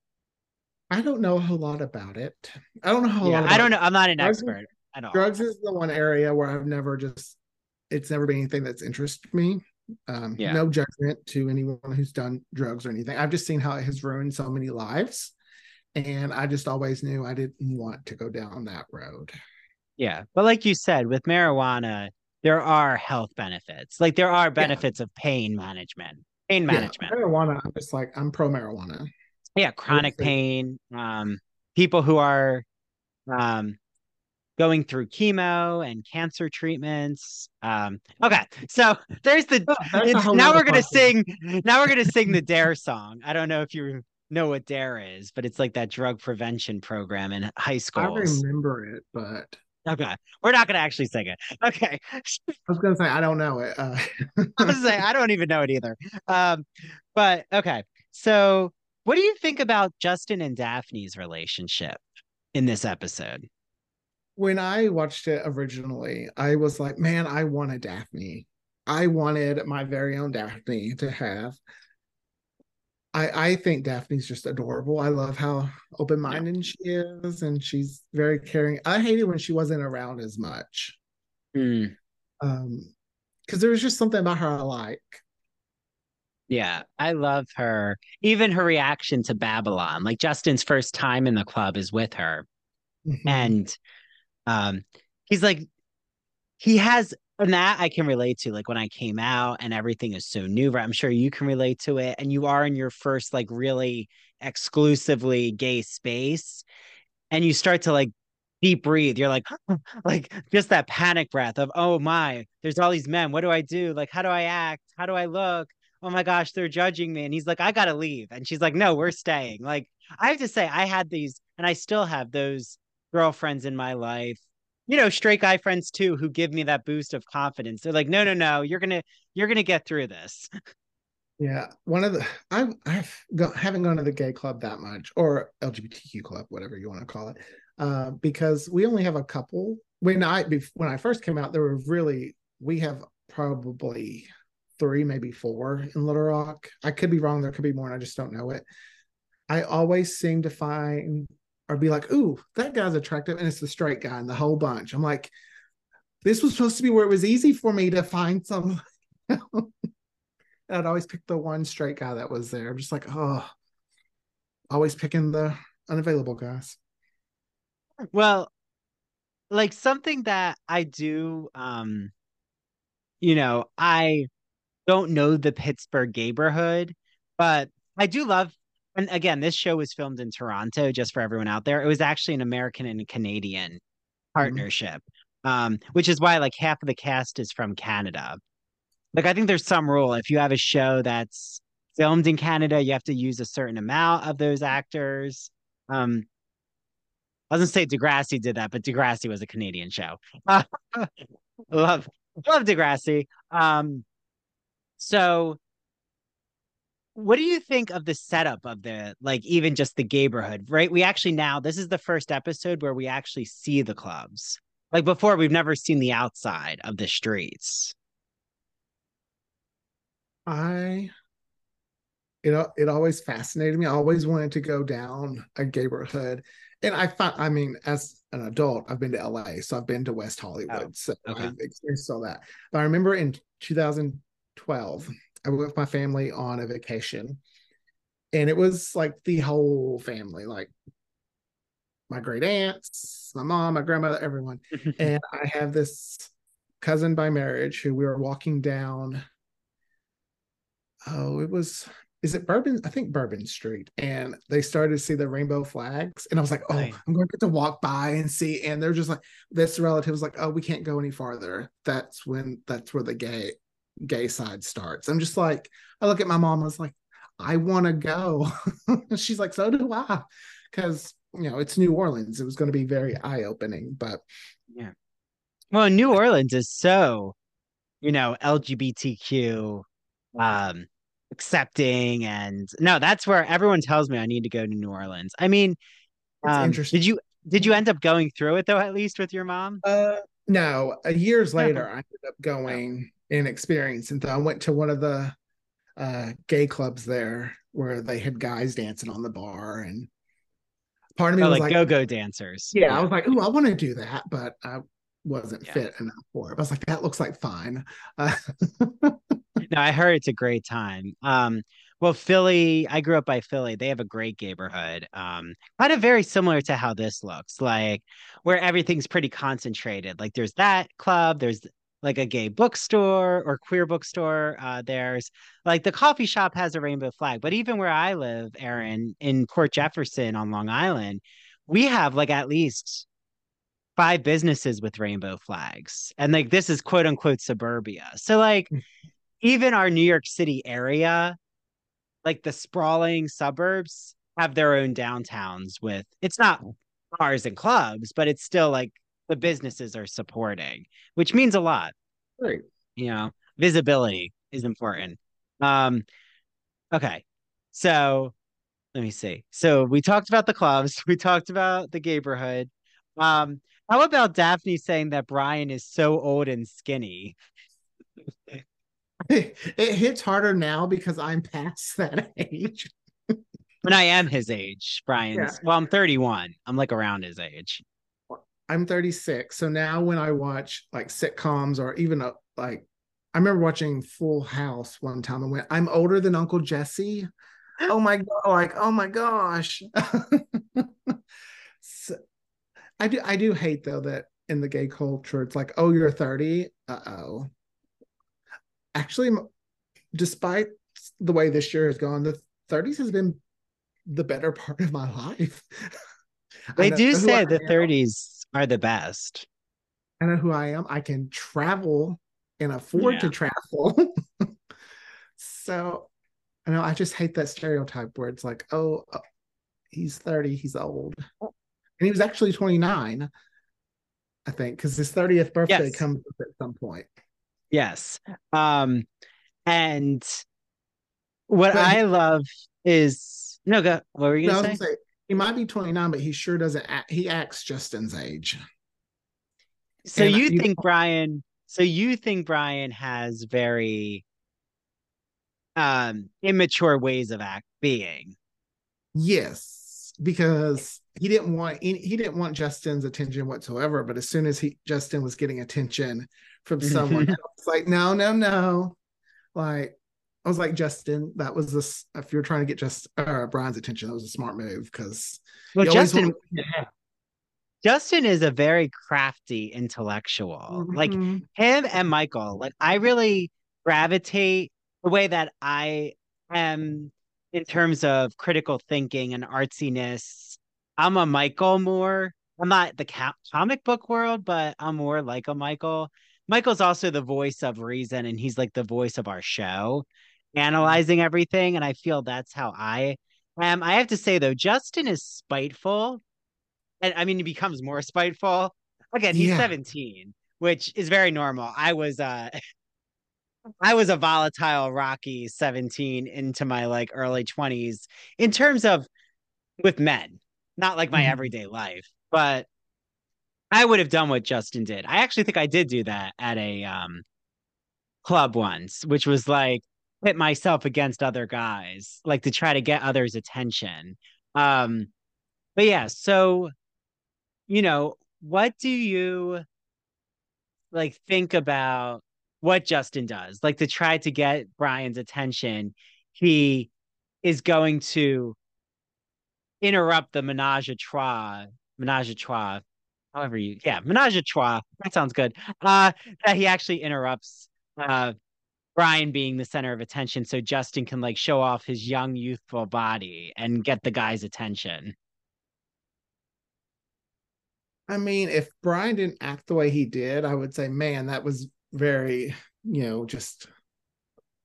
S2: I don't know a whole lot about it. I don't know a whole
S1: Yeah,
S2: lot.
S1: I don't know. I'm not an
S2: Drugs
S1: expert at all.
S2: drugs is the one area where I've never just it's never been anything that's interested me. Um,
S1: Yeah.
S2: no judgment to anyone who's done drugs or anything. I've just seen how it has ruined so many lives. And I just always knew I didn't want to go down that road.
S1: Yeah, but like you said, with marijuana, there are health benefits. Like there are benefits of pain management. Pain
S2: Yeah,
S1: management.
S2: marijuana, I'm just like I'm pro marijuana.
S1: Yeah, chronic pain. Um, people who are um going through chemo and cancer treatments. Um, okay, so there's the
S2: Oh, that's a
S1: it's-
S2: whole
S1: now we're gonna sing now we're gonna sing the dare song i don't know if you know what dare is but it's like that drug prevention program in high
S2: school
S1: I
S2: remember it, but
S1: okay we're not gonna actually sing it okay
S2: I was gonna say I don't know it. Uh,
S1: i was saying i don't even know it either um but okay so what do you think about justin and daphne's relationship in this episode
S2: when I watched it originally, I was like, man, I want a Daphne. I wanted my very own Daphne to have. I I think Daphne's just adorable. I love how open-minded she is and she's very caring. I hated when she wasn't around as much.
S1: Hmm.
S2: Um because there was just something about her I like.
S1: Yeah, I love her. Even her reaction to Babylon. Like Justin's first time in the club is with her.
S2: Mhm.
S1: And um he's like he has and that I can relate to like when I came out and everything is so new, right? I'm sure you can relate to it. And you are in your first like really exclusively gay space and you start to like deep breathe. You're like, like just that panic breath of, oh my, there's all these men. What do I do? Like, how do I act? How do I look? Oh my gosh, they're judging me. And he's like, I gotta leave. And she's like, No, we're staying. Like, I have to say, I had these, and I still have those girlfriends in my life you know, straight guy friends too who give me that boost of confidence. They're like, no, no, no, you're gonna you're gonna get through this.
S2: Yeah, one of the I've, I've go, haven't gone to the gay club that much or LGBTQ club, whatever you want to call it, uh, because we only have a couple. When I when I first came out, there were really we have probably three, maybe four in Little Rock. I could be wrong. There could be more, and I just don't know it. I always seem to find or be like, "Ooh, that guy's attractive," and it's the straight guy in the whole bunch. I'm like, this was supposed to be where it was easy for me to find some. I'd always pick the one straight guy that was there. I'm just like, oh, always picking the unavailable guys.
S1: Well, like something that I do, um, you know, I don't know the Pittsburgh neighborhood, but I do love. And again, this show was filmed in Toronto, just for everyone out there. It was actually an American and Canadian partnership, mm-hmm. um, which is why like half of the cast is from Canada like I think there's some rule if you have a show that's filmed in Canada, you have to use a certain amount of those actors. Um, I was gonna say Degrassi did that, but Degrassi was a Canadian show. Love love Degrassi. Um, so what do you think of the setup of the like even just the neighborhood right we actually now this is the first episode where we actually see the clubs like before we've never seen the outside of the streets
S2: I it it always fascinated me. I always wanted to go down a neighborhood. And I found I mean, as an adult, I've been to LA, so I've been to West oh, Hollywood. Oh, so okay. I've experienced all that. But I remember in 2012, I went with my family on a vacation. And it was like the whole family, like my great aunts, my mom, my grandmother, everyone. and I have this cousin by marriage who we were walking down oh, it was is it Bourbon? I think Bourbon Street. And they started to see the rainbow flags. And I was like, oh, right. I'm going to get to walk by and see. And they're just like, this relative was like, oh, we can't go any farther. That's when that's where the gay gay side starts. I'm just like, I look at my mom, I was like, I want to go. She's like, so do I. Because you know, it's New Orleans. It was going to be very eye-opening. But
S1: yeah. Well, New Orleans is so, you know, LGBTQ um accepting and no that's where everyone tells me i need to go to new orleans i mean um, did you did you end up going through it though at least with your mom
S2: uh no uh, years later i ended up going and experiencing i went to one of the uh gay clubs there where they had guys dancing on the bar and part of me oh, was like,
S1: like go-go dancers.
S2: Yeah, yeah, i was like oh i want to do that but i wasn't yeah. fit enough for it. I was like that looks like fine. Uh,
S1: no, I heard it's a great time. Um, well, Philly, I grew up by Philly. They have a great neighborhood. Um, kind of very similar to how this looks, like where everything's pretty concentrated. Like there's that club, there's like a gay bookstore or queer bookstore. Uh, there's like the coffee shop has a rainbow flag, but even where I live, Aaron, in Port Jefferson on Long Island, we have like at least five businesses with rainbow flags. And like this is quote unquote suburbia. So like hmm even our New York City area, like the sprawling suburbs, have their own downtowns with it's not bars and clubs, but it's still like the businesses are supporting, which means a lot.
S2: Right.
S1: You know, visibility is important. Um, okay. So let me see. So we talked about the clubs, we talked about the neighborhood. Um, how about Daphne saying that Brian is so old and skinny?
S2: it hits harder now because I'm past that age.
S1: and I am his age, Brian. Yeah. Well, I'm 31. I'm like around his age.
S2: I'm 36. So now when I watch like sitcoms or even a, uh, like I remember watching Full House one time and went, I'm older than Uncle Jesse. Oh my god, like, oh my gosh. so, I do I do hate though that in the gay culture, it's like, oh, you're 30. Uh-oh. Actually, despite the way this year has gone, the 30s has been the better part of my life.
S1: They do say the 30s are the best.
S2: I know who I am. I can travel and afford yeah. to travel. so, I know I just hate that stereotype where it's like, oh, uh, he's 30, he's old. And he was actually 29, I think, because his 30th birthday yes. comes at some point.
S1: Yes. Um, and what but I he, love is no, go. What were you gonna no, say? say?
S2: He might be 29, but he sure doesn't. Act, he acts Justin's age.
S1: So and you I, think Brian? So you think Brian has very um immature ways of act being?
S2: Yes, because he didn't want he didn't want Justin's attention whatsoever. But as soon as he Justin was getting attention from someone else, like no, no, no, like I was like, Justin, that was this. If you're trying to get just uh, Brian's attention, that was a smart move because
S1: well, Justin, Justin is a very crafty intellectual. Mm-hmm. Like him and Michael. Like I really gravitate the way that I am in terms of critical thinking and artsiness. I'm a Michael more. I'm not the comic book world, but I'm more like a Michael. Michael's also the voice of reason, and he's like the voice of our show analyzing everything. And I feel that's how I am. I have to say though, Justin is spiteful. And I mean, he becomes more spiteful. Again, he's yeah. 17, which is very normal. I was uh I was a volatile, rocky 17 into my like early 20s in terms of with men, not like my mm-hmm. everyday life, but I would have done what Justin did. I actually think I did do that at a um club once, which was like pit myself against other guys, like to try to get others' attention. Um, but yeah, so you know, what do you like think about what Justin does? Like to try to get Brian's attention, he is going to interrupt the menage a trois, menage a trois, however you, yeah, menage a trois. That sounds good. Uh, that he actually interrupts uh Brian being the center of attention so Justin can like show off his young youthful body and get the guy's attention.
S2: I mean, if Brian didn't act the way he did, I would say, man, that was very, you know, just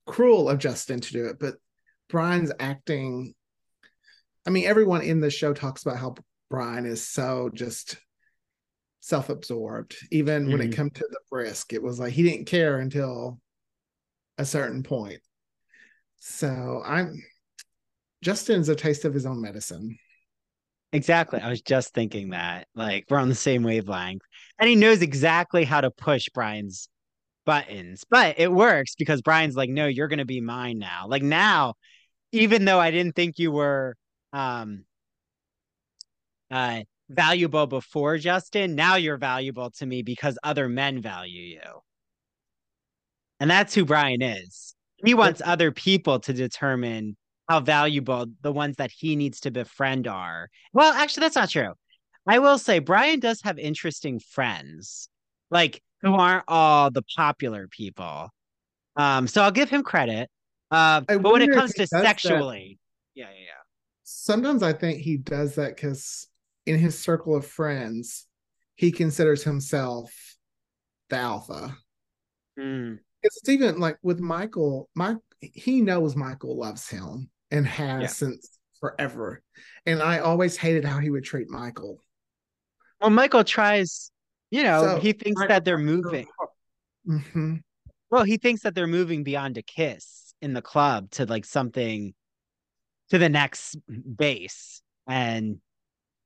S2: cruel of Justin to do it. But Brian's acting, I mean, everyone in the show talks about how Brian is so just self-absorbed. Even mm-hmm. when it mm-hmm. come to the bris, it was like he didn't care until a certain point. So I'm Justin's a taste of his own medicine.
S1: Exactly. I was just thinking that. Like we're on the same wavelength. And he knows exactly how to push Brian's buttons. But it works because Brian's like, no, you're gonna be mine now. Like now, even though I didn't think you were um uh valuable before Justin, now you're valuable to me because other men value you. And that's who Brian is. He wants other people to determine how valuable the ones that he needs to befriend are. Well, actually, that's not true. I will say Brian does have interesting friends, like who aren't all the popular people. Um, so I'll give him credit. Uh, but when it comes to sexually, that, yeah, yeah, yeah.
S2: Sometimes I think he does that because in his circle of friends, he considers himself the alpha.
S1: Mm
S2: it's even like with Michael, Mike he knows Michael loves him and has yeah. since forever. And I always hated how he would treat Michael.
S1: Well, Michael tries, you know, so, he thinks that they're moving.
S2: Mm-hmm.
S1: Well, he thinks that they're moving beyond a kiss in the club to like something to the next base. And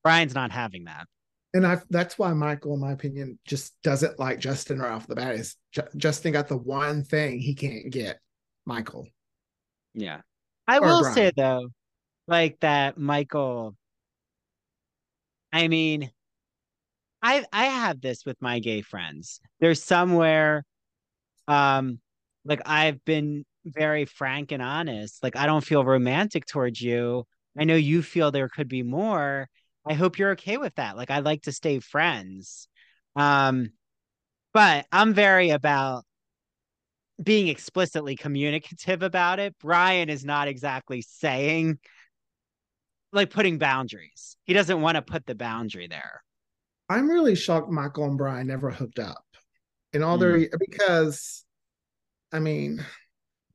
S1: Brian's not having that
S2: and I that's why Michael, in my opinion, just doesn't like Justin right off the bat. Is Justin got the one thing he can't get, Michael.
S1: Yeah, I or will Brian. say though, like that Michael. I mean, I I have this with my gay friends. There's somewhere, um, like I've been very frank and honest. Like I don't feel romantic towards you. I know you feel there could be more. I hope you're okay with that. Like I'd like to stay friends. Um but I'm very about being explicitly communicative about it. Brian is not exactly saying like putting boundaries. He doesn't want to put the boundary there.
S2: I'm really shocked Michael and Brian never hooked up. In all their
S1: Mm.
S2: because I mean,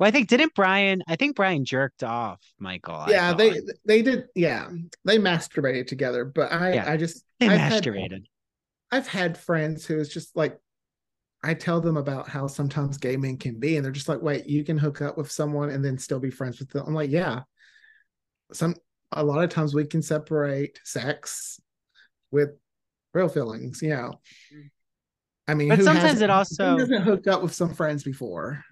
S1: Well, I think didn't Brian? I think Brian jerked off Michael.
S2: Yeah, they they did yeah, they masturbated together, but I
S1: Yeah.
S2: I just
S1: they
S2: I've had-
S1: masturbated.
S2: I've had friends who is just like I tell them about how sometimes gay men can be, and they're just like, wait, you can hook up with someone and then still be friends with them. I'm like, yeah. Some a lot of times we can separate sex with real feelings, you know. Mm-hmm. I mean,
S1: But
S2: who
S1: sometimes
S2: hasn't-
S1: it also-
S2: who hasn't hooked up with some friends before.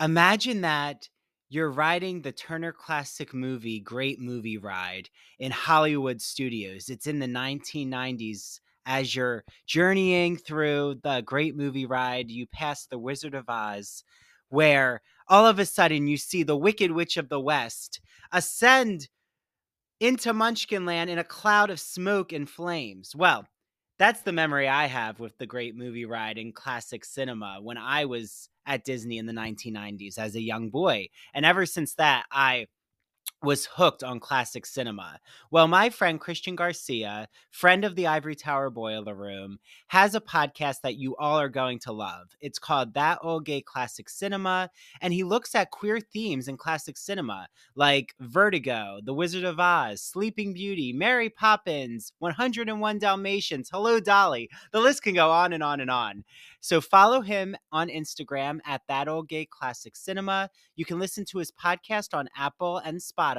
S1: Imagine that you're riding the Turner Classic Movie Great Movie Ride in Hollywood Studios. It's in the 1990s. As you're journeying through the Great Movie Ride, you pass the Wizard of Oz, where all of a sudden you see the Wicked Witch of the West ascend into Munchkinland in a cloud of smoke and flames. Well, that's the memory I have with the Great Movie Ride in classic cinema when I was at Disney in the 1990s as a young boy. And ever since that, I was hooked on classic cinema. Well, my friend Christian Garcia, friend of the Ivory Tower Boiler Room, has a podcast that you all are going to love. It's called That Old Gay Classic Cinema, and he looks at queer themes in classic cinema like Vertigo, The Wizard of Oz, Sleeping Beauty, Mary Poppins, 101 Dalmatians, Hello Dolly. The list can go on and on and on. So follow him on Instagram at That Old Gay Classic Cinema. You can listen to his podcast on Apple and Spotify.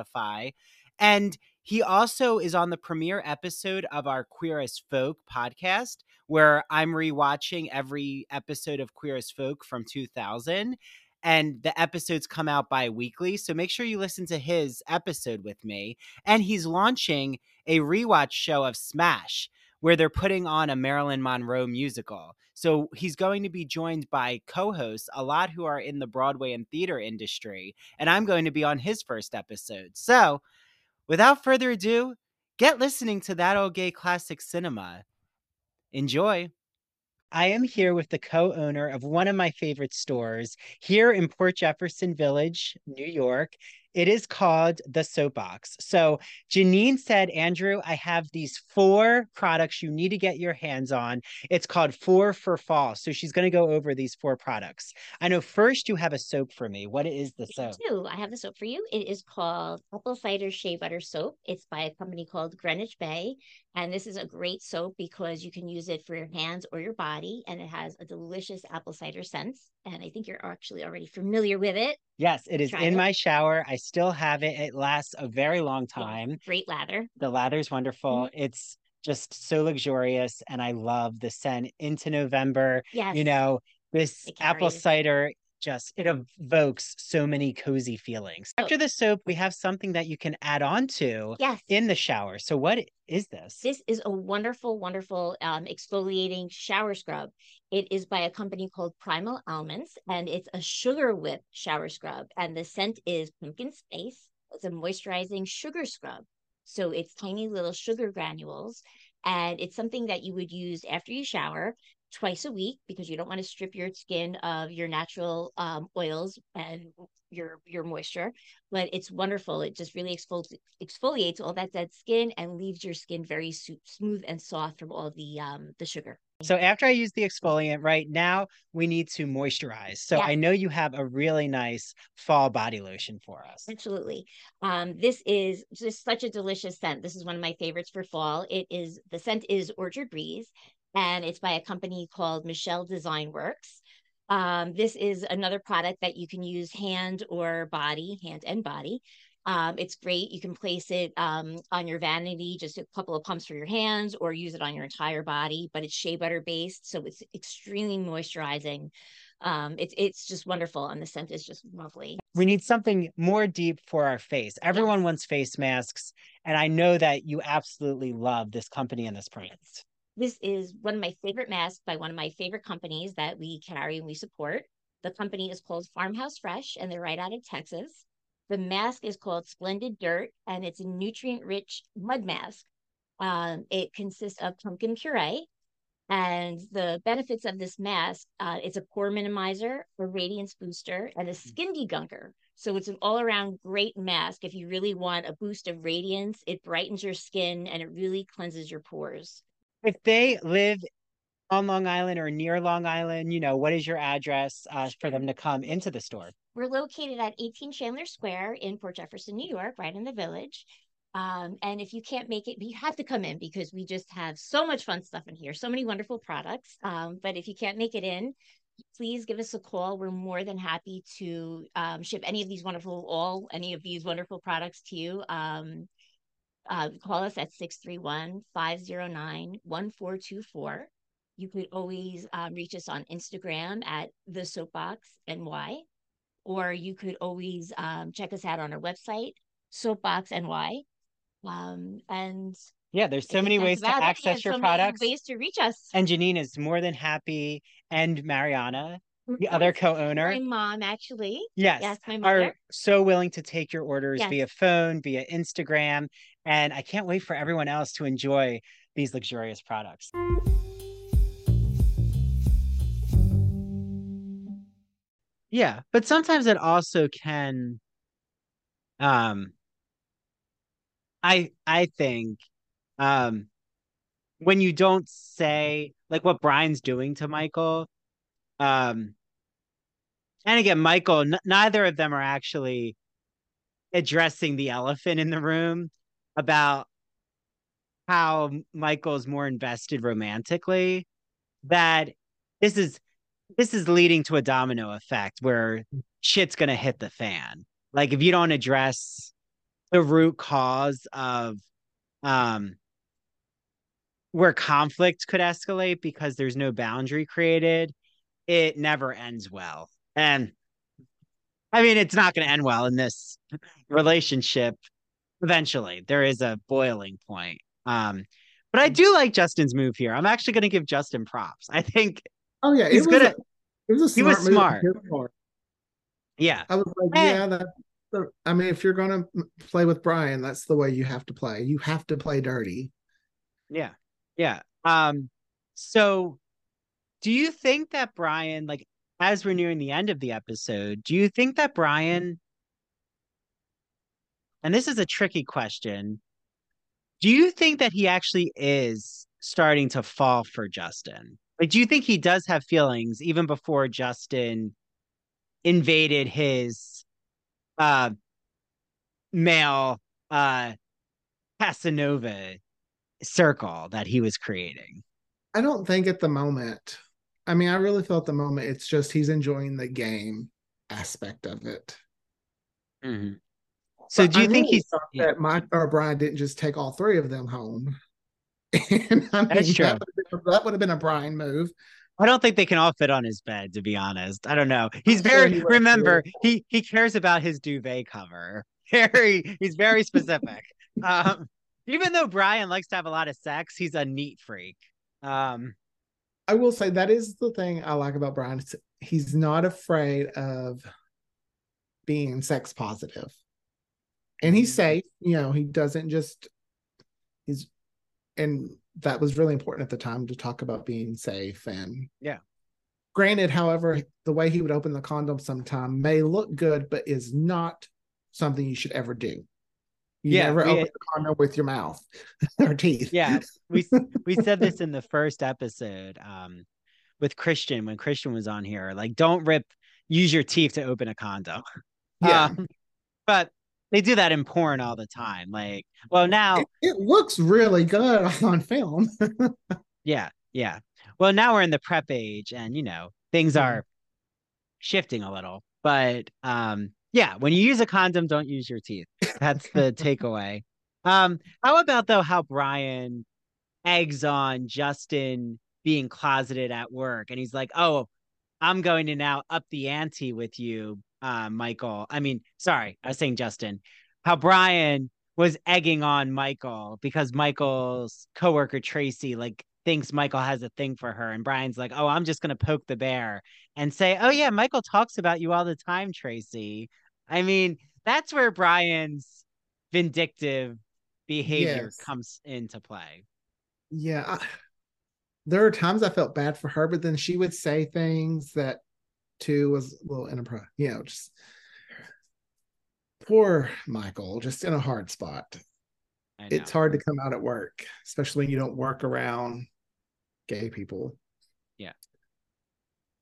S1: And he also is on the premiere episode of our Queer as Folk podcast, where I'm rewatching every episode of Queer as Folk from 2000. And the episodes come out bi weekly. So make sure you listen to his episode with me. And he's launching a rewatch show of Smash, where they're putting on a Marilyn Monroe musical. So he's going to be joined by co hosts, a lot who are in the Broadway and theater industry. And I'm going to be on his first episode. So without further ado, get listening to that old gay classic cinema. Enjoy. I am here with the co owner of one of my favorite stores here in Port Jefferson Village, New York. It is called the Soapbox. So, Janine said, Andrew, I have these four products you need to get your hands on. It's called Four for Fall. So, she's going to go over these four products. I know first you have a soap for me. What is the
S3: I
S1: soap?
S3: do. I have the soap for you. It is called Apple Cider Shea Butter Soap. It's by a company called Greenwich Bay. And this is a great soap because you can use it for your hands or your body. And it has a delicious apple cider scent. And I think you're actually already familiar with it.
S1: Yes, it is
S3: Tried
S1: in
S3: it.
S1: my shower. I still have it. It lasts a very long
S3: Yeah,
S1: time.
S3: Great lather.
S1: The lather is wonderful. Mm-hmm. It's just so luxurious, and I love the scent into November.
S3: Yes.
S1: You know, this apple cider just it evokes so many cozy feelings.
S3: Oh.
S1: After the soap, we have something that you can add on to
S3: Yes.
S1: in the shower. So what is this?
S3: This is a wonderful, wonderful um, exfoliating shower scrub. It is by a company called Primal Elements, and it's a sugar whip shower scrub. And the scent is pumpkin spice. It's a moisturizing sugar scrub. So it's tiny little sugar granules. And it's something that you would use after you shower twice a week because you don't want to strip your skin of your natural um, oils and your your moisture but it's wonderful it just really exfoli- exfoliates all that dead skin and leaves your skin very su- smooth and soft from all the um the sugar
S1: So after I use the exfoliant, right now we need to moisturize. So
S3: Yes.
S1: I know you have a really nice fall body lotion for us.
S3: absolutely um this is just such a delicious scent this is one of my favorites for fall it is the scent is orchard breeze and it's by a company called Michel Design Works um this is another product that you can use hand or body hand and body um, it's great. You can place it um, on your vanity, just a couple of pumps for your hands, or use it on your entire body. But it's shea butter based, so it's extremely moisturizing. Um, it's it's just wonderful, and the scent is just lovely.
S1: we need something more deep for our face. Everyone wants face masks, and I know that you absolutely love this company and this product.
S3: This is one of my favorite masks by one of my favorite companies that we carry and we support. The company is called Farmhouse Fresh, and they're right out of Texas. The mask is called Splendid Dirt, and it's a nutrient rich mud mask. Um, it consists of pumpkin puree. And the benefits of this mask, uh, it's a pore minimizer, a radiance booster, and a skin degunker. So it's an all around great mask. If you really want a boost of radiance, it brightens your skin and it really cleanses your pores.
S1: If they live on Long Island or near Long Island, you know, what is your address uh, for them to come into the store?
S3: We're located at 18 Chandler Square in Port Jefferson, New York, right in the village. Um, and if you can't make it, you have to come in because we just have so much fun stuff in here, so many wonderful products. Um, but if you can't make it in, please give us a call. We're more than happy to um, ship any of these wonderful, all any of these wonderful products to you. Um, uh, call us at 631 509 1424. You could always um, reach us on Instagram at the Soapbox NY, or you could always um, check us out on our website, Soapbox NY. Um, and
S1: yeah, there's so many ways to access your
S3: so
S1: products.
S3: ways to reach us.
S1: And Janine is more than happy, and Mariana, the other co-owner,
S3: my mom actually.
S1: Yes,
S3: yes, my mother.
S1: are so willing to take your orders
S3: Yes.
S1: via phone, via Instagram, and I can't wait for everyone else to enjoy these luxurious products. Yeah, but sometimes it also can um I I think um when you don't say like what Brian's doing to Michael um and again Michael n- neither of them are actually addressing the elephant in the room about how Michael's more invested romantically that this is this is leading to a domino effect where shit's to hit the fan. Like if you don't address the root cause of um where conflict could escalate because there's no boundary created it never ends well and i mean it's not going to end well in this relationship eventually there is a boiling point um but i do like justin's move here i'm actually going to give justin props i think
S2: Oh yeah,
S1: He's
S2: it was
S1: good at-
S2: it was a
S1: he was
S2: smart move on
S1: smart.
S2: his part.
S1: yeah
S2: I was like,
S1: Eh.
S2: yeah, that. I mean, if you're gonna play with Brian, that's the way you have to play. You have to play dirty.
S1: Yeah. Yeah. Um, so do you think that Brian, like as we're nearing the end of the episode, do you think that Brian, and this is a tricky question, do you think that he actually is starting to fall for Justin? Like, do you think he does have feelings even before Justin invaded his uh male uh Casanova circle that he was creating.
S2: I don't think at the moment. I mean, I really felt the moment it's just he's enjoying the game aspect of it.
S1: So
S2: But
S1: do you
S2: I
S1: think
S2: really
S1: he's
S2: thought
S1: yeah.
S2: that Mike or Brian didn't just take all three of them home? and I mean,
S1: That's true.
S2: That would, have been, that would have been a Brian move.
S1: I don't think they can all fit on his bed, to be honest. I don't know. He's
S2: sure
S1: very
S2: he
S1: remember,
S2: too.
S1: he he cares about his duvet cover. Very he's very specific. um even though Brian likes to have a lot of sex, he's a neat freak. Um
S2: I will say that is the thing I like about Brian. He's not afraid of being sex positive. And he's
S1: Mm-hmm.
S2: safe, you know, he doesn't just he's and that was really important at the time to talk about being safe and
S1: Yeah.
S2: Granted, however, the way he would open the condom sometime may look good, but is not something you should ever do. You
S1: Yeah,
S2: never
S1: we-
S2: open the condom with your mouth or teeth.
S1: yeah, we we said this in the first episode um with Christian when Christian was on here. Like don't rip use your teeth to open a condom.
S2: Yeah.
S1: Um, but they do that in porn all the time. Like, well, now,
S2: It, it looks really good on film.
S1: yeah, yeah. Well, now we're in the PrEP age, and you know things
S2: Mhm.
S1: are shifting a little. But um, yeah, when you use a condom, don't use your teeth. That's the takeaway. Um, how about though how Brian eggs on Justin being closeted at work, and he's like, "Oh, I'm going to now up the ante with you, uh, Michael." I mean, sorry, I was saying Justin. How Brian was egging on Michael because Michael's coworker Tracy like thinks Michael has a thing for her. And Brian's like, oh, I'm just going to poke the bear and say, oh, yeah, Michael talks about you all the time, Tracy. I mean, that's where Brian's vindictive behavior
S2: Yes.
S1: comes into play.
S2: Yeah. I, there are times I felt bad for her, but then she would say things that too was a little inappropriate, you know, just poor Michael, just in a hard spot. It's hard to come out at work, especially when you don't work around gay people.
S1: Yeah.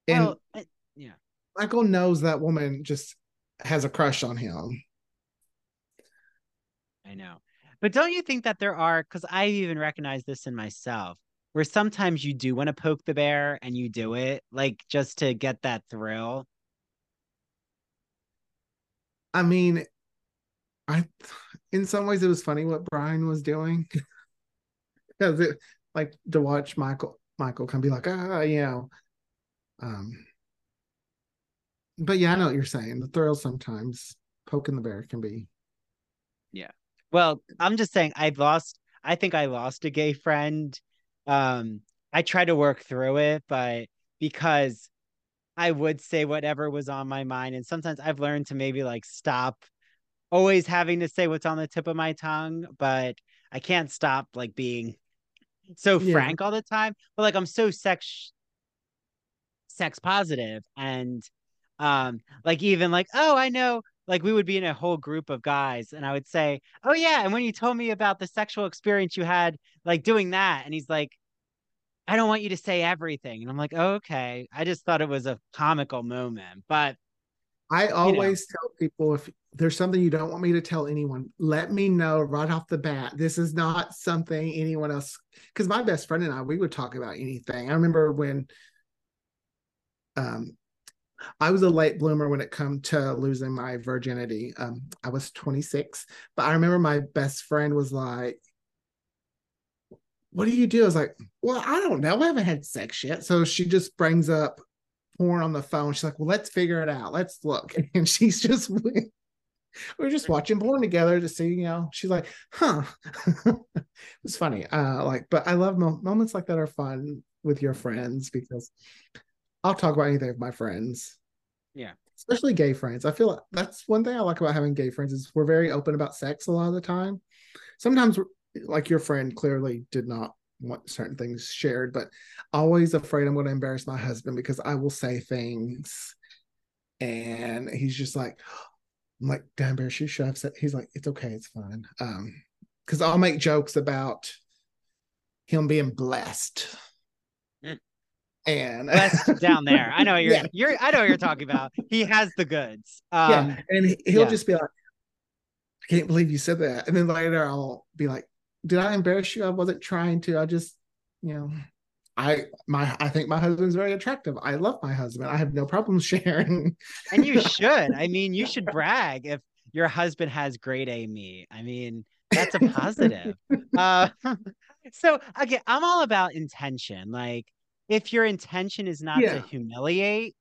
S2: And
S1: Well, I- yeah.
S2: Michael knows that woman just has a crush on him.
S1: I know. But don't you think that there are, because I even recognize this in myself, where sometimes you do want to poke the bear and you do it, like just to get that thrill.
S2: I mean, I in some ways it was funny what Brian was doing because it like to watch Michael Michael come be like ah you know um but yeah I know what you're saying the thrill sometimes poking the bear can be Yeah.
S1: Well, I'm just saying I lost, I think I lost a gay friend. Um, I tried to work through it, but because I would say whatever was on my mind. And sometimes I've learned to maybe like stop always having to say what's on the tip of my tongue, but I can't stop like being so
S2: Yeah.
S1: frank all the time. But like I'm so sex sex positive and um like even like, oh, I know like we would be in a whole group of guys and I would say, "Oh yeah, and when you told me about the sexual experience you had like doing that." And he's like, "I don't want you to say everything." And I'm like, oh, "Okay." I just thought it was a comical moment, but
S2: I always tell people if there's something you don't want me to tell anyone, let me know right off the bat. This is not something anyone else because my best friend and I we would talk about anything. I remember when um I was a late bloomer when it come to losing my virginity. Um I was 26, but I remember my best friend was like what do you do? I was like, well, I don't know. I haven't had sex yet. So she just brings up porn on the phone. She's like, well, let's figure it out. Let's look. And she's just, we were just watching porn together to see, you know, she's like, huh. it was funny. Uh, like, but I love mo- moments like that are fun with your friends because I'll talk about anything with my friends.
S1: Yeah.
S2: Especially gay friends. I feel like that's one thing I like about having gay friends is we're very open about sex a lot of the time. Sometimes like your friend clearly did not want certain things shared, but always afraid I'm going to embarrass my husband because I will say things and he's just like, I'm like, damn, embarrass she Should have said? He's like, it's okay, it's fine. Um, because I'll make jokes about him being blessed. And
S1: Blessed down there. I know you're
S2: Yeah.
S1: you're I know what you're talking about. He has the goods. Um
S2: yeah, and he- he'll
S1: yeah.
S2: just be like, I can't believe you said that. And then later I'll be like, Did I embarrass you? I wasn't trying to. I just, you know, I my I think my husband's very attractive. I love my husband. I have no problem sharing.
S1: and you should. I mean, you should brag if your husband has grade A me. I mean, that's a positive. uh, so again, I'm all about intention. Like, if your intention is not
S2: Yeah.
S1: to humiliate,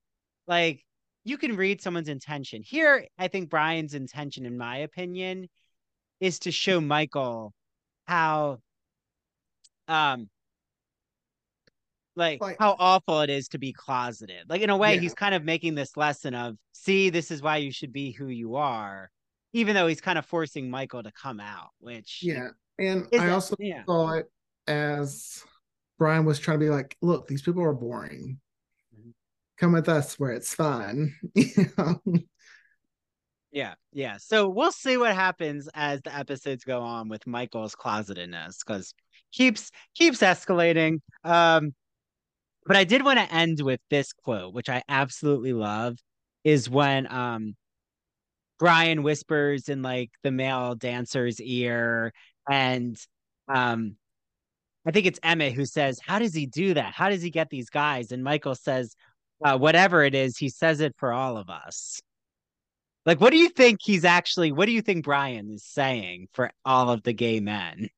S1: like you can read someone's intention. Here, I think Brian's intention, in my opinion, is to show Michael how um like,
S2: Like-
S1: how awful it is to be closeted. Like in a way,
S2: Yeah.
S1: he's kind of making this lesson of, see, this is why you should be who you are, even though he's kind of forcing Michael to come out, which
S2: Yeah. And I also
S1: yeah.
S2: saw it as Brian was trying to be like, look, these people are boring.
S1: Mhm.
S2: Come with us where it's fun. You know?
S1: Yeah, yeah. So we'll see what happens as the episodes go on with Michael's closetedness because keeps keeps escalating. Um, but I did want to end with this quote, which I absolutely love, is when um Brian whispers in like the male dancer's ear, and um I think it's Emmett who says, How does he do that? How does he get these guys? And Michael says, uh, whatever it is, he says it for all of us. Like, what do you think he's actually, what do you think Brian is saying for all of the gay men?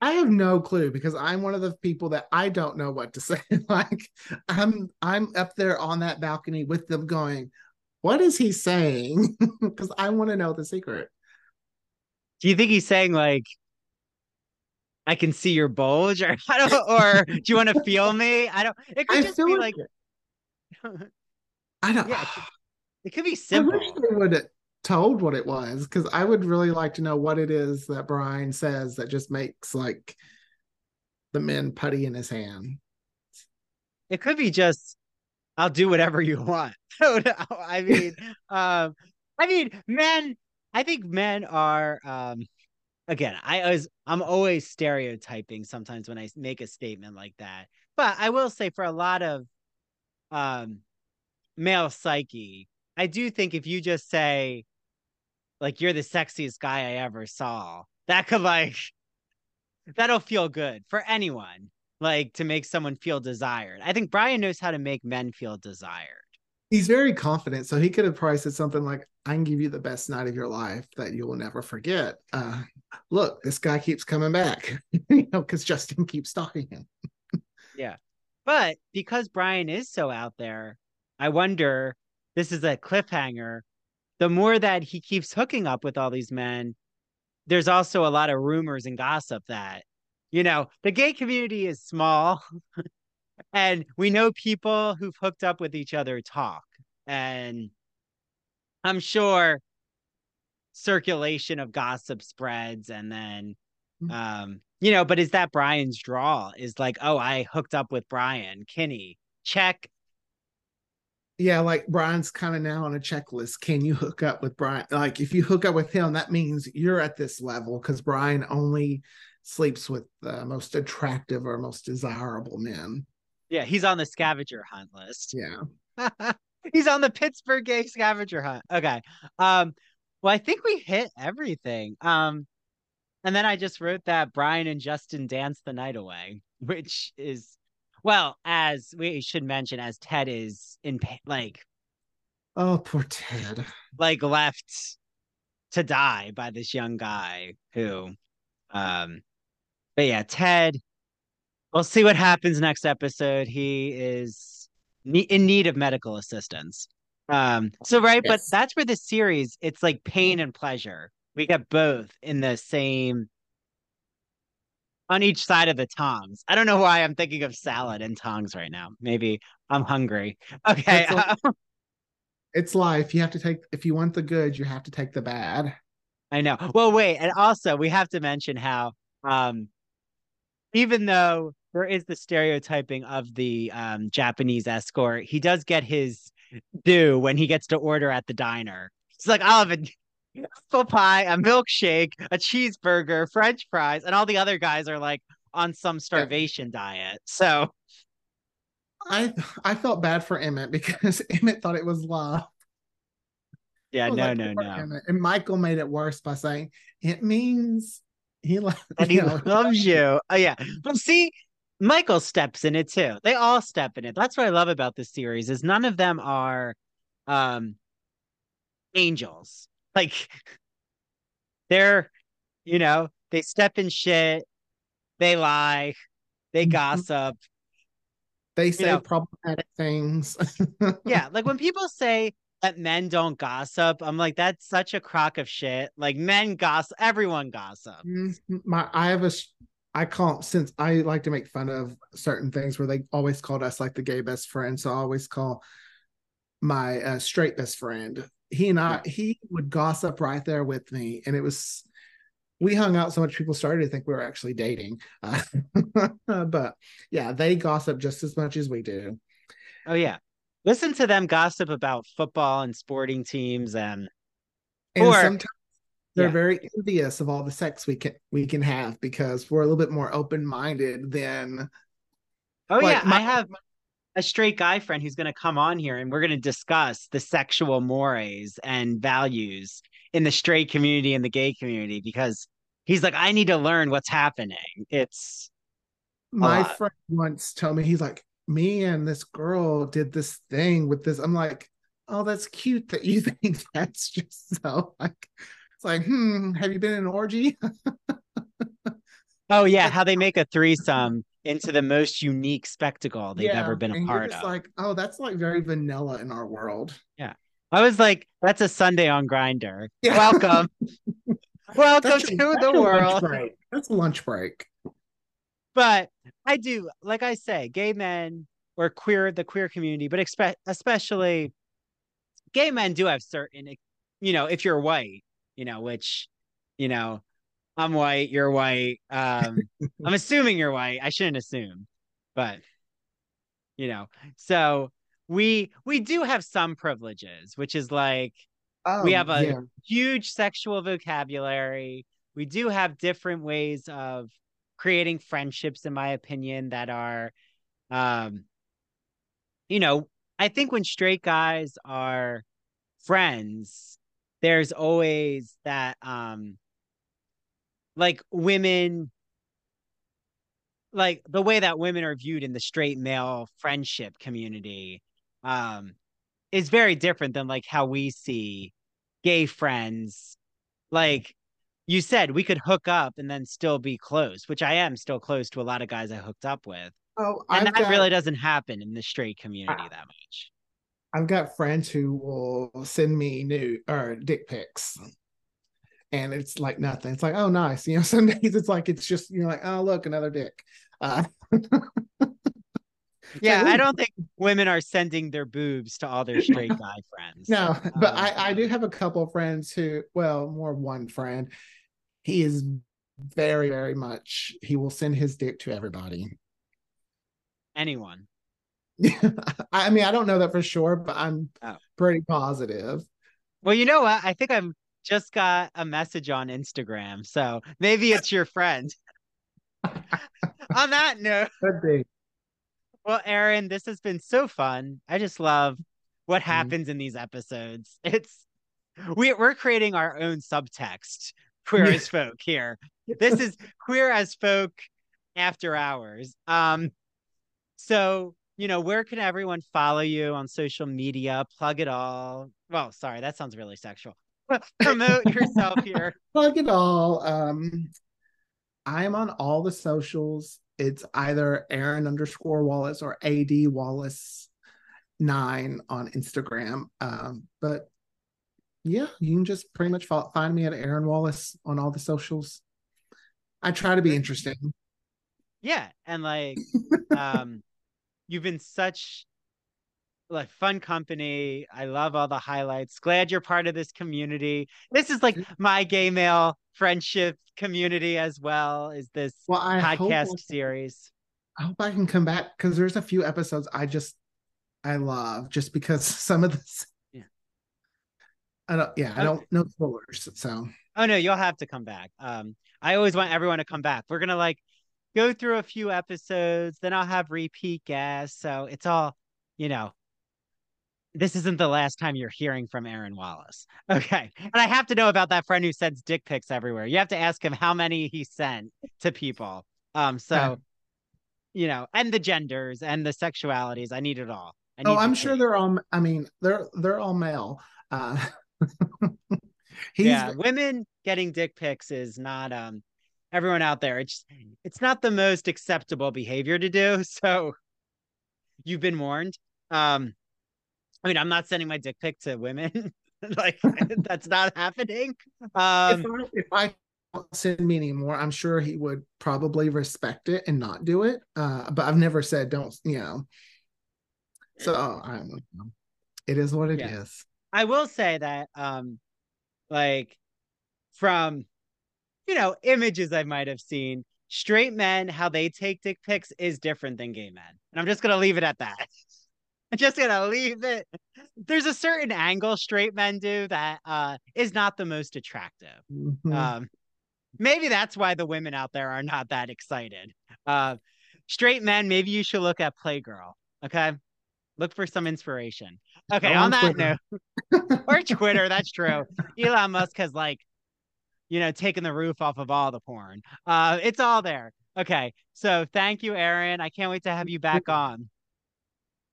S2: I have no clue because I'm one of the people that I don't know what to say. like I'm I'm up there on that balcony with them going, what is he saying? Because I want to know the secret.
S1: Do you think he's saying, like, I can see your bulge, or I don't, or do you want to feel me? I don't. It could
S2: I
S1: just be
S2: like I don't.
S1: Yeah, it could be simple.
S2: I wish they would have told what it was because I would really like to know what it is that Brian says that just makes like the men putty in his hand.
S1: It could be just, I'll do whatever you want. I mean, um, I mean, men. I think men are. Um, again, I was. I'm always stereotyping sometimes when I make a statement like that. But I will say, for a lot of, um, male psyche, I do think if you just say, like, you're the sexiest guy I ever saw, that could like, that'll feel good for anyone like to make someone feel desired. I think Brian knows how to make men feel desired.
S2: He's very confident, so he could have probably said something like, "I can give you the best night of your life that you will never forget." Uh, look, this guy keeps coming back, you know, because Justin keeps stalking him.
S1: yeah, but because Brian is so out there, I wonder. This is a cliffhanger. The more that he keeps hooking up with all these men, there's also a lot of rumors and gossip that you know, the gay community is small and we know people who've hooked up with each other talk. And I'm sure circulation of gossip spreads and then um you know but is that brian's draw? Is like oh i hooked up with brian. Kinney check?
S2: Yeah like brian's kind of now on a checklist. Can you hook up with brian? Like if you hook up with him that means you're at this level because brian only sleeps with the most attractive or most desirable men.
S1: Yeah, he's on the scavenger hunt list.
S2: Yeah.
S1: he's on the Pittsburgh gay scavenger hunt. Okay. Um well I think we hit everything. Um and then I just wrote that Brian and Justin dance the night away, which is well, as we should mention as Ted is in like
S2: Oh, poor Ted.
S1: Like left to die by this young guy who um but yeah, Ted, we'll see what happens next episode. He is in need of medical assistance. Um, so right, yes. but that's where the series it's like pain and pleasure. We get both in the same on each side of the tongs. I don't know why I'm thinking of salad and tongs right now. Maybe I'm hungry. Okay.
S2: it's life. You have to take if you want the good, you have to take the bad.
S1: I know. Well, wait, and also we have to mention how um even though there is the stereotyping of the um, Japanese escort, he does get his due when he gets to order at the diner. It's like, I'll have a apple pie, a milkshake, a cheeseburger, French fries, and all the other guys are like on some starvation yeah. diet. So
S2: I I felt bad for Emmett because Emmett thought it was love.
S1: Yeah, no, like, no, no.
S2: Emmett. And Michael made it worse by saying it means he loves
S1: and he loves you. Oh yeah. But see, Michael steps in it too. They all step in it. That's what I love about this series is none of them are um angels. Like they're, you know, they step in shit, they lie, they mm-hmm. gossip.
S2: They say you know, problematic things.
S1: yeah, like when people say that men don't gossip. I'm like, that's such a crock of shit. Like men gossip, everyone gossips.
S2: Mm-hmm. My, I have a, I call since I like to make fun of certain things where they always called us like the gay best friend. So I always call my uh, straight best friend. He and I, he would gossip right there with me, and it was. We hung out so much, people started to think we were actually dating. Uh, but yeah, they gossip just as much as we do.
S1: Oh yeah, listen to them gossip about football and sporting teams and,
S2: and or, sometimes they're yeah. very envious of all the sex we can we can have because we're a little bit more open-minded than
S1: oh like, yeah my, i have a straight guy friend who's going to come on here and we're going to discuss the sexual mores and values in the straight community and the gay community because he's like i need to learn what's happening it's
S2: my friend once told me he's like me and this girl did this thing with this. I'm like, oh, that's cute that you think that's just so like it's like, hmm, have you been in an orgy?
S1: oh yeah, how they make a threesome into the most unique spectacle they've yeah, ever been a part of.
S2: Like, oh, that's like very vanilla in our world.
S1: Yeah. I was like, that's a Sunday on Grindr. Yeah. Welcome. Welcome to the world.
S2: That's lunch break.
S1: but I do, like I say, gay men or queer, the queer community, but expe- especially gay men do have certain, you know, if you're white, you know, which, you know, I'm white, you're white. Um, I'm assuming you're white. I shouldn't assume, but you know, so we we do have some privileges, which is like
S2: Oh,
S1: we have a
S2: yeah.
S1: huge sexual vocabulary. We do have different ways of creating friendships, in my opinion, that are, um, you know, I think when straight guys are friends, there's always that, um, like women, like the way that women are viewed in the straight male friendship community, um, is very different than like how we see gay friends. Like you said, we could hook up and then still be close, which I am still close to a lot of guys I hooked up with.
S2: Oh,
S1: And
S2: I've
S1: that
S2: got,
S1: really doesn't happen in the straight community that much.
S2: I've got friends who will send me new or dick pics. And it's like nothing. It's like, oh, nice. You know, some days it's like it's just you're like, oh, look, another dick. Uh,
S1: Yeah,
S2: like,
S1: I don't think women are sending their boobs to all their straight guy friends.
S2: no, but
S1: Um,
S2: I, I do have a couple of friends who, well, more one friend. He is very, very much. He will send his dick to everybody.
S1: anyone.
S2: I mean, I don't know that for sure, but I'm
S1: Oh.
S2: pretty positive.
S1: Well, you know what? I think I've just got a message on Instagram, so maybe it's your friend. on that note,
S2: Could be.
S1: Well, Aaron, this has been so fun. I just love what
S2: Mm-hmm.
S1: happens in these episodes. It's we we're creating our own subtext, queer as folk here. This is queer as folk after hours. Um, so you know, where can everyone follow you on social media? Plug it all. Well, sorry, that sounds really sexual. Promote yourself here.
S2: plug it all. Um, I'm on all the socials. It's either Aaron underscore Wallis or AD Wallis nine on Instagram. Um, but yeah, you can just pretty much fo- find me at Aaron Wallis on all the socials. I try to be interesting.
S1: Yeah, and like um you've been such like fun company. I love all the highlights. Glad you're part of this community. This is like my gay male friendship community as well. Is this
S2: Well, I hope,
S1: podcast series?
S2: I hope I can come back because there's a few episodes I just I love just because some of this.
S1: Yeah.
S2: I don't. Yeah, I don't know spoilers. So
S1: Oh no, you'll have to come back. Um, I always want everyone to come back. We're gonna like go through a few episodes, then I'll have repeat guests. So it's all, you know, this isn't the last time you're hearing from Aaron Wallis. Okay. And I have to know about that friend who sends dick pics everywhere. You have to ask him how many he sent to people. Um, so
S2: Okay.
S1: you know, and the genders and the sexualities. I need it all.
S2: Oh,
S1: need
S2: I'm sure
S1: tape.
S2: they're all. I mean, they're they're all male. Uh, he's
S1: yeah, women getting dick pics is not um everyone out there. It's it's not the most acceptable behavior to do. So you've been warned. Um, I mean, I'm not sending my dick pic to women. like that's not happening. Um,
S2: if I, if I send me anymore, I'm sure he would probably respect it and not do it. Uh, but I've never said don't. You know. So I don't know. It is what it is.
S1: Yeah. I will say that um like from you know images I might have seen, straight men how they take dick pics is different than gay men. And I'm just gonna leave it at that. I'm just gonna leave it. There's a certain angle straight men do that uh is not the most attractive.
S2: Mhm.
S1: Um maybe that's why the women out there are not that excited. Uh straight men, maybe you should look at Playgirl. Okay. Look for some inspiration. Okay, on
S2: on
S1: that note, or Twitter. That's true. Elon Musk has like, you know, taking the roof off of all the porn. Uh, it's all there. Okay, so thank you, Aaron. I can't wait to have you back on.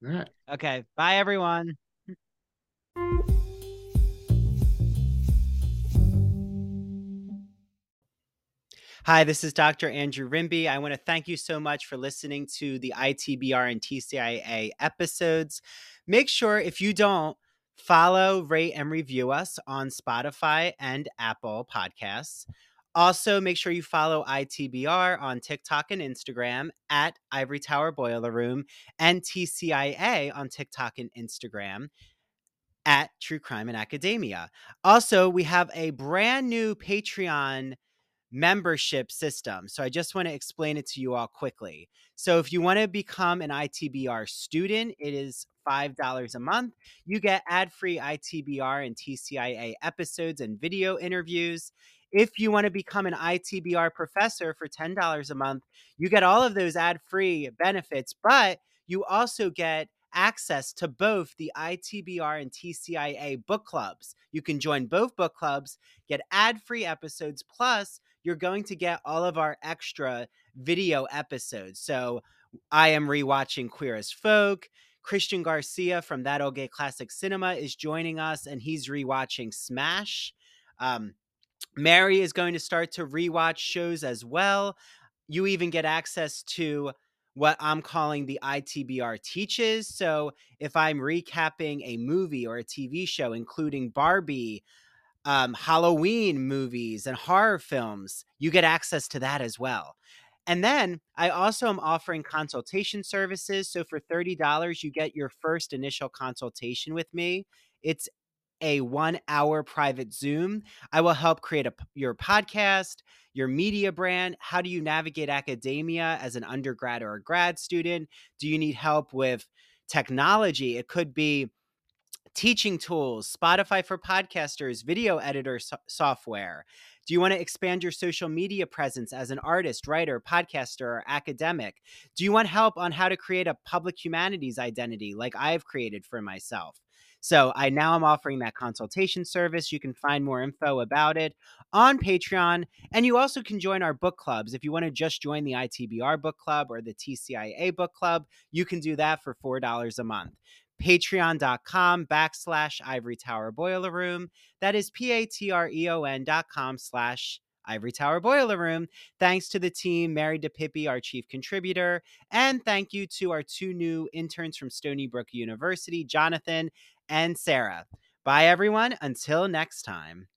S2: All right.
S1: Okay, bye everyone. Hi, this is Dr. Andrew Rimby. I want to thank you so much for listening to the ITBR and TCIA episodes. Make sure if you don't, follow, rate, and review us on Spotify and Apple Podcasts. Also, make sure you follow ITBR on TikTok and Instagram at Ivory Tower Boiler Room and TCIA on TikTok and Instagram at True Crime and Academia. Also, we have a brand new Patreon membership system. So I just want to explain it to you all quickly. So if you want to become an ITBR student, it is $5 a month. You get ad free ITBR and TCIA episodes and video interviews. If you want to become an ITBR professor for $10 a month, you get all of those ad free benefits, but you also get access to both the ITBR and TCIA book clubs. You can join both book clubs, get ad free episodes, plus, you're going to get all of our extra video episodes. So, I am rewatching Queer as Folk. Christian Garcia from That Old Gay Classic Cinema is joining us, and he's rewatching Smash. Um, Mary is going to start to rewatch shows as well. You even get access to what I'm calling the ITBR teaches. So if I'm recapping a movie or a TV show, including Barbie, um, Halloween movies, and horror films, you get access to that as well. And then I also am offering consultation services. So for $30, you get your first initial consultation with me. It's a one hour private Zoom. I will help create a, your podcast, your media brand. How do you navigate academia as an undergrad or a grad student? Do you need help with technology? It could be teaching tools, Spotify for podcasters, video editor so- software. Do you want to expand your social media presence as an artist, writer, podcaster, or academic? Do you want help on how to create a public humanities identity like I've created for myself? So I now am offering that consultation service. You can find more info about it on Patreon. And you also can join our book clubs. If you want to just join the ITBR book club or the TCIA book club, you can do that for $4 a month patreon.com backslash ivory tower boiler room that is p-a-t-r-e-o-n dot com slash Ivory Tower Boiler Room. Thanks to the team, Mary DePippi, our chief contributor, and thank you to our two new interns from Stony Brook University, Jonathan and Sarah. Bye, everyone. Until next time.